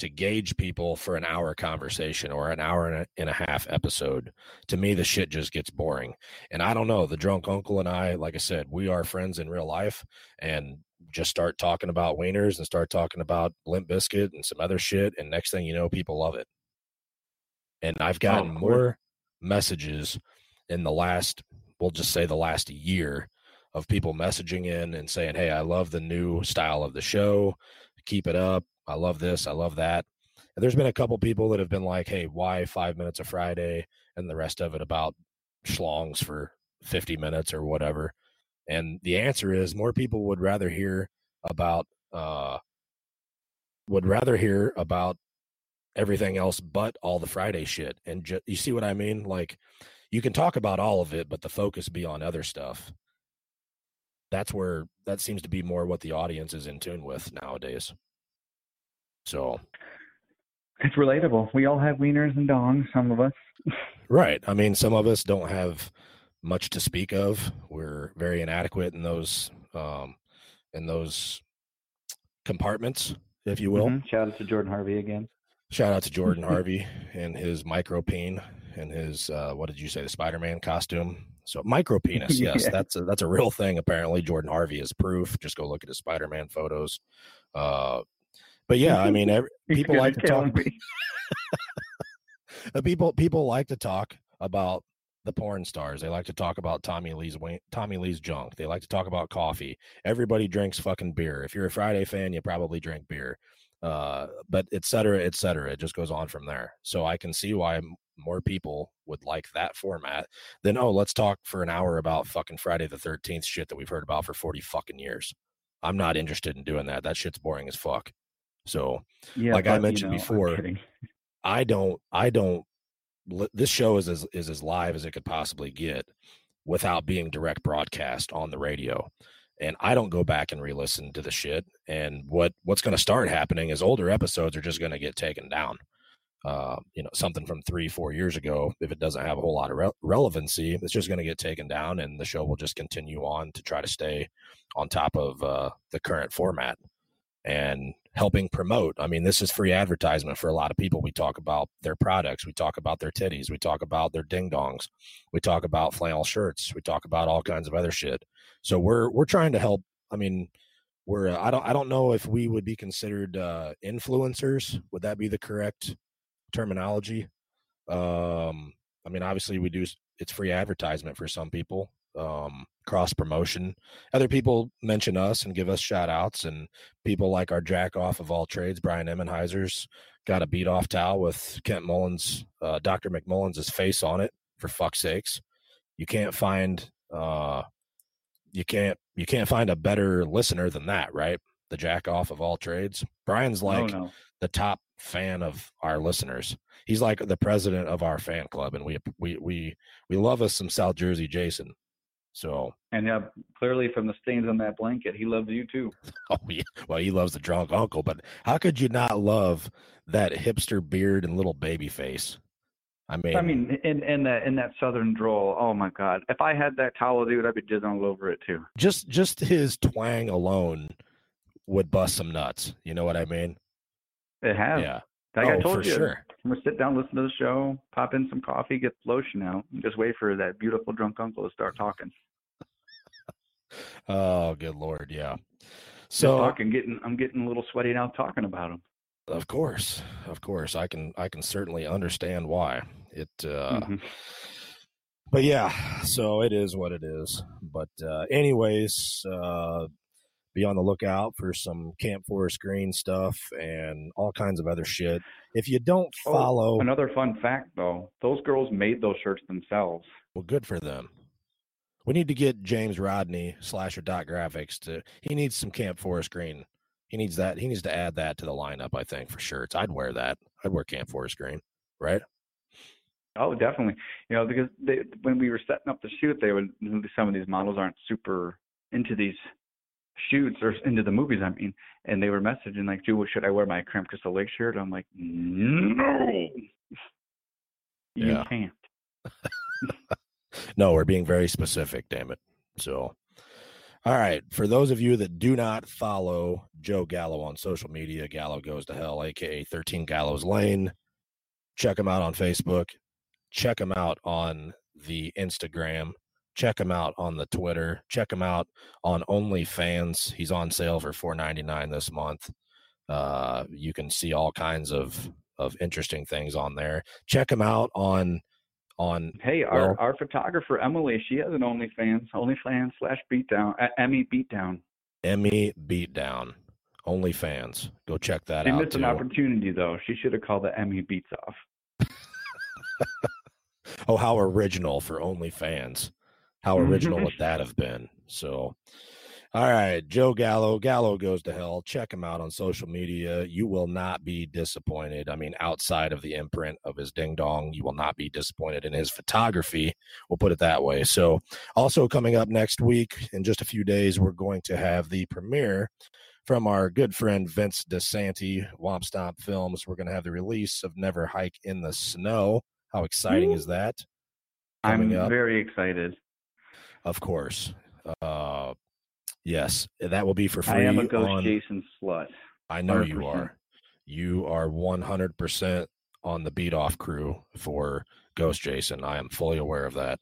to gauge people for an hour conversation or an hour and a, and a half episode to me the shit just gets boring and i don't know the drunk uncle and i like i said we are friends in real life and just start talking about wieners and start talking about Limp Bizkit and some other shit and next thing you know people love it and i've oh, gotten cool. more messages in the last we'll just say the last year of people messaging in and saying hey i love the new style of the show keep it up I love this. I love that. And there's been a couple people that have been like, hey, why five minutes of Friday and the rest of it about schlongs for 50 minutes or whatever? And the answer is more people would rather hear about, uh, would rather hear about everything else but all the Friday shit. And ju- you see what I mean? Like, you can talk about all of it, but the focus be on other stuff. That's where that seems to be more what the audience is in tune with nowadays. So It's relatable. We all have wieners and dongs, some of us. Right. I mean, some of us don't have much to speak of. We're very inadequate in those um, in those compartments, if you will. Mhm. Shout out to Jordan Harvey again. Shout out to Jordan Harvey and his micro peen and his uh, what did you say the Spider Man costume? So micro penis, yes, Yeah. that's a, that's a real thing. Apparently, Jordan Harvey is proof. Just go look at his Spider Man photos. Uh, but yeah, I mean, every, people like to talk. Uh, people people like to talk about the porn stars. They like to talk about Tommy Lee's Tommy Lee's junk. They like to talk about coffee. Everybody drinks fucking beer. If you're a Friday fan, you probably drink beer. Uh, but et cetera, et cetera. It just goes on from there. So I can see why more people would like that format than oh, let's talk for an hour about fucking Friday the Thirteenth shit that we've heard about for forty fucking years. I'm not interested in doing that. That shit's boring as fuck. So Yeah, Like I but, you mentioned know, before. I don't I don't this show is as is as live as it could possibly get without being direct broadcast on the radio. And I don't go back and re-listen to the shit. And what what's going to start happening is older episodes are just going to get taken down. Uh, you know, something from three, four years ago, if it doesn't have a whole lot of re- relevancy, it's just going to get taken down, and the show will just continue on to try to stay on top of uh, the current format and helping promote. I mean, this is free advertisement for a lot of people. We talk about their products, we talk about their titties, we talk about their ding dongs, we talk about flannel shirts, we talk about all kinds of other shit. So we're we're trying to help. I mean, we're uh, I don't I don't know if we would be considered uh, influencers. Would that be the correct terminology? Um, I mean, obviously we do. It's free advertisement for some people. Um, cross promotion. Other people mention us and give us shout outs, and people like our jack off of all trades, Brian Emmenheiser's got a beat off towel with Kent Mullins, uh, Dr. McMullins' face on it. For fuck's sakes, you can't find uh, you can't you can't find a better listener than that, right? The jack off of all trades. Brian's like oh, no. the top fan of our listeners. He's like the president of our fan club, and we we we we love us some South Jersey Jason. So And yeah, clearly from the stains on that blanket, he loves you too. Oh yeah. Well, he loves the drunk uncle, but how could you not love that hipster beard and little baby face? I mean, I mean, in in that in that southern drawl. Oh my God! If I had that towel, dude, I'd be jizzing all over it too. just just his twang alone would bust some nuts. You know what I mean? It has. Yeah. Like oh, I told for you, sure. I'm gonna sit down, listen to the show, pop in some coffee, get the lotion out, and just wait for that beautiful drunk uncle to start talking. Oh, good lord, yeah. Just So talking, getting, I'm getting a little sweaty now talking about them. of course, of course, I can I can certainly understand why it. uh Mhm. But yeah, so it is what it is. But uh anyways, uh be on the lookout for some Camp Forest Green stuff and all kinds of other shit. If you don't Oh, follow, Another fun fact, though, those girls made those shirts themselves. well, good for them. We need to get James Rodney slasher dot graphics to. He needs some Camp Forest Green. He needs that. He needs to add that to the lineup. I think for shirts. I'd wear that. I'd wear Camp Forest Green. Right. Oh, definitely. You know, because they, when we were setting up the shoot, they would some of these models aren't super into these shoots or into the movies. I mean, and they were messaging like, "Dude, should I wear my Camp Crystal Lake shirt?" I'm like, "No." You Yeah. can't. no, we're being very specific, damn it. So, all right. For those of you that do not follow Joe Gallo on social media, Gallo Goes to Hell, aka 13 Gallows Lane, check him out on Facebook. Check him out on the Instagram. Check him out on the Twitter. Check him out on OnlyFans. He's on sale for $4.99 this month. Uh, you can see all kinds of of interesting things on there. Check him out on on Hey, our Well- our photographer Emily, she has an OnlyFans, OnlyFans slash Beatdown, uh, Emmy Beatdown. Emmy Beatdown. OnlyFans. Go check that She out. She missed an opportunity though. She should have called it Emmy Beats Off. Oh, how original for OnlyFans. How original would that have been? So, all right, Joe Gallo. Gallo goes to hell. Check him out on social media. You will not be disappointed. I mean, outside of the imprint of his ding dong, you will not be disappointed in his photography. We'll put it that way. So, also coming up next week, in just a few days, we're going to have the premiere from our good friend Vince DiSanti, Womp Stomp Films. We're going to have the release of Never Hike in the Snow. How exciting is that? I'm Coming up. very excited. Of course. Uh, yes, that will be for free. I am a Ghost on, Jason slut. I know you 100%. are. You are 100% on the beat off crew for Ghost Jason. I am fully aware of that.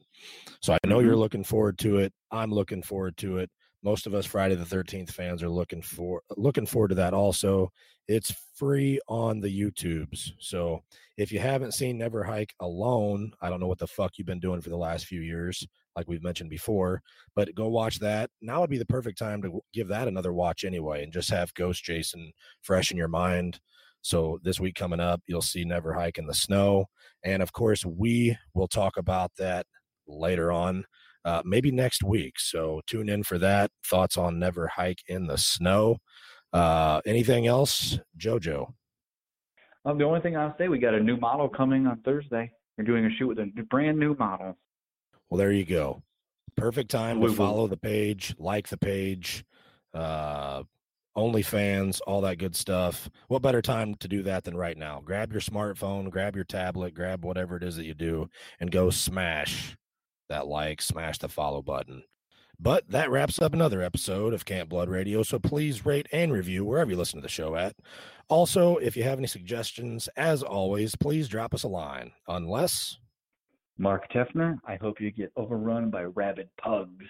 So I know you're Mhm. looking forward to it. I'm looking forward to it. Most of us Friday the 13th fans are looking for looking forward to that also. It's free on the YouTubes. So if you haven't seen Never Hike Alone, I don't know what the fuck you've been doing for the last few years, like we've mentioned before, but go watch that. Now would be the perfect time to give that another watch anyway and just have Ghost Jason fresh in your mind. So this week coming up, you'll see Never Hike in the Snow. And of course, we will talk about that later on, uh, maybe next week. So tune in for that. Thoughts on Never Hike in the Snow. Uh, anything else, JoJo? Um, the only thing I'll say, we got a new model coming on Thursday. We're doing a shoot with a brand new model. Well, there you go. Perfect time to follow the page, like the page, uh, OnlyFans, all that good stuff. What better time to do that than right now? Grab your smartphone, grab your tablet, grab whatever it is that you do, and go smash that like, smash the follow button. But that wraps up another episode of Camp Blood Radio. So please rate and review wherever you listen to the show at. Also, if you have any suggestions, as always, please drop us a line. Unless Mark Tefner, I hope you get overrun by rabid pugs.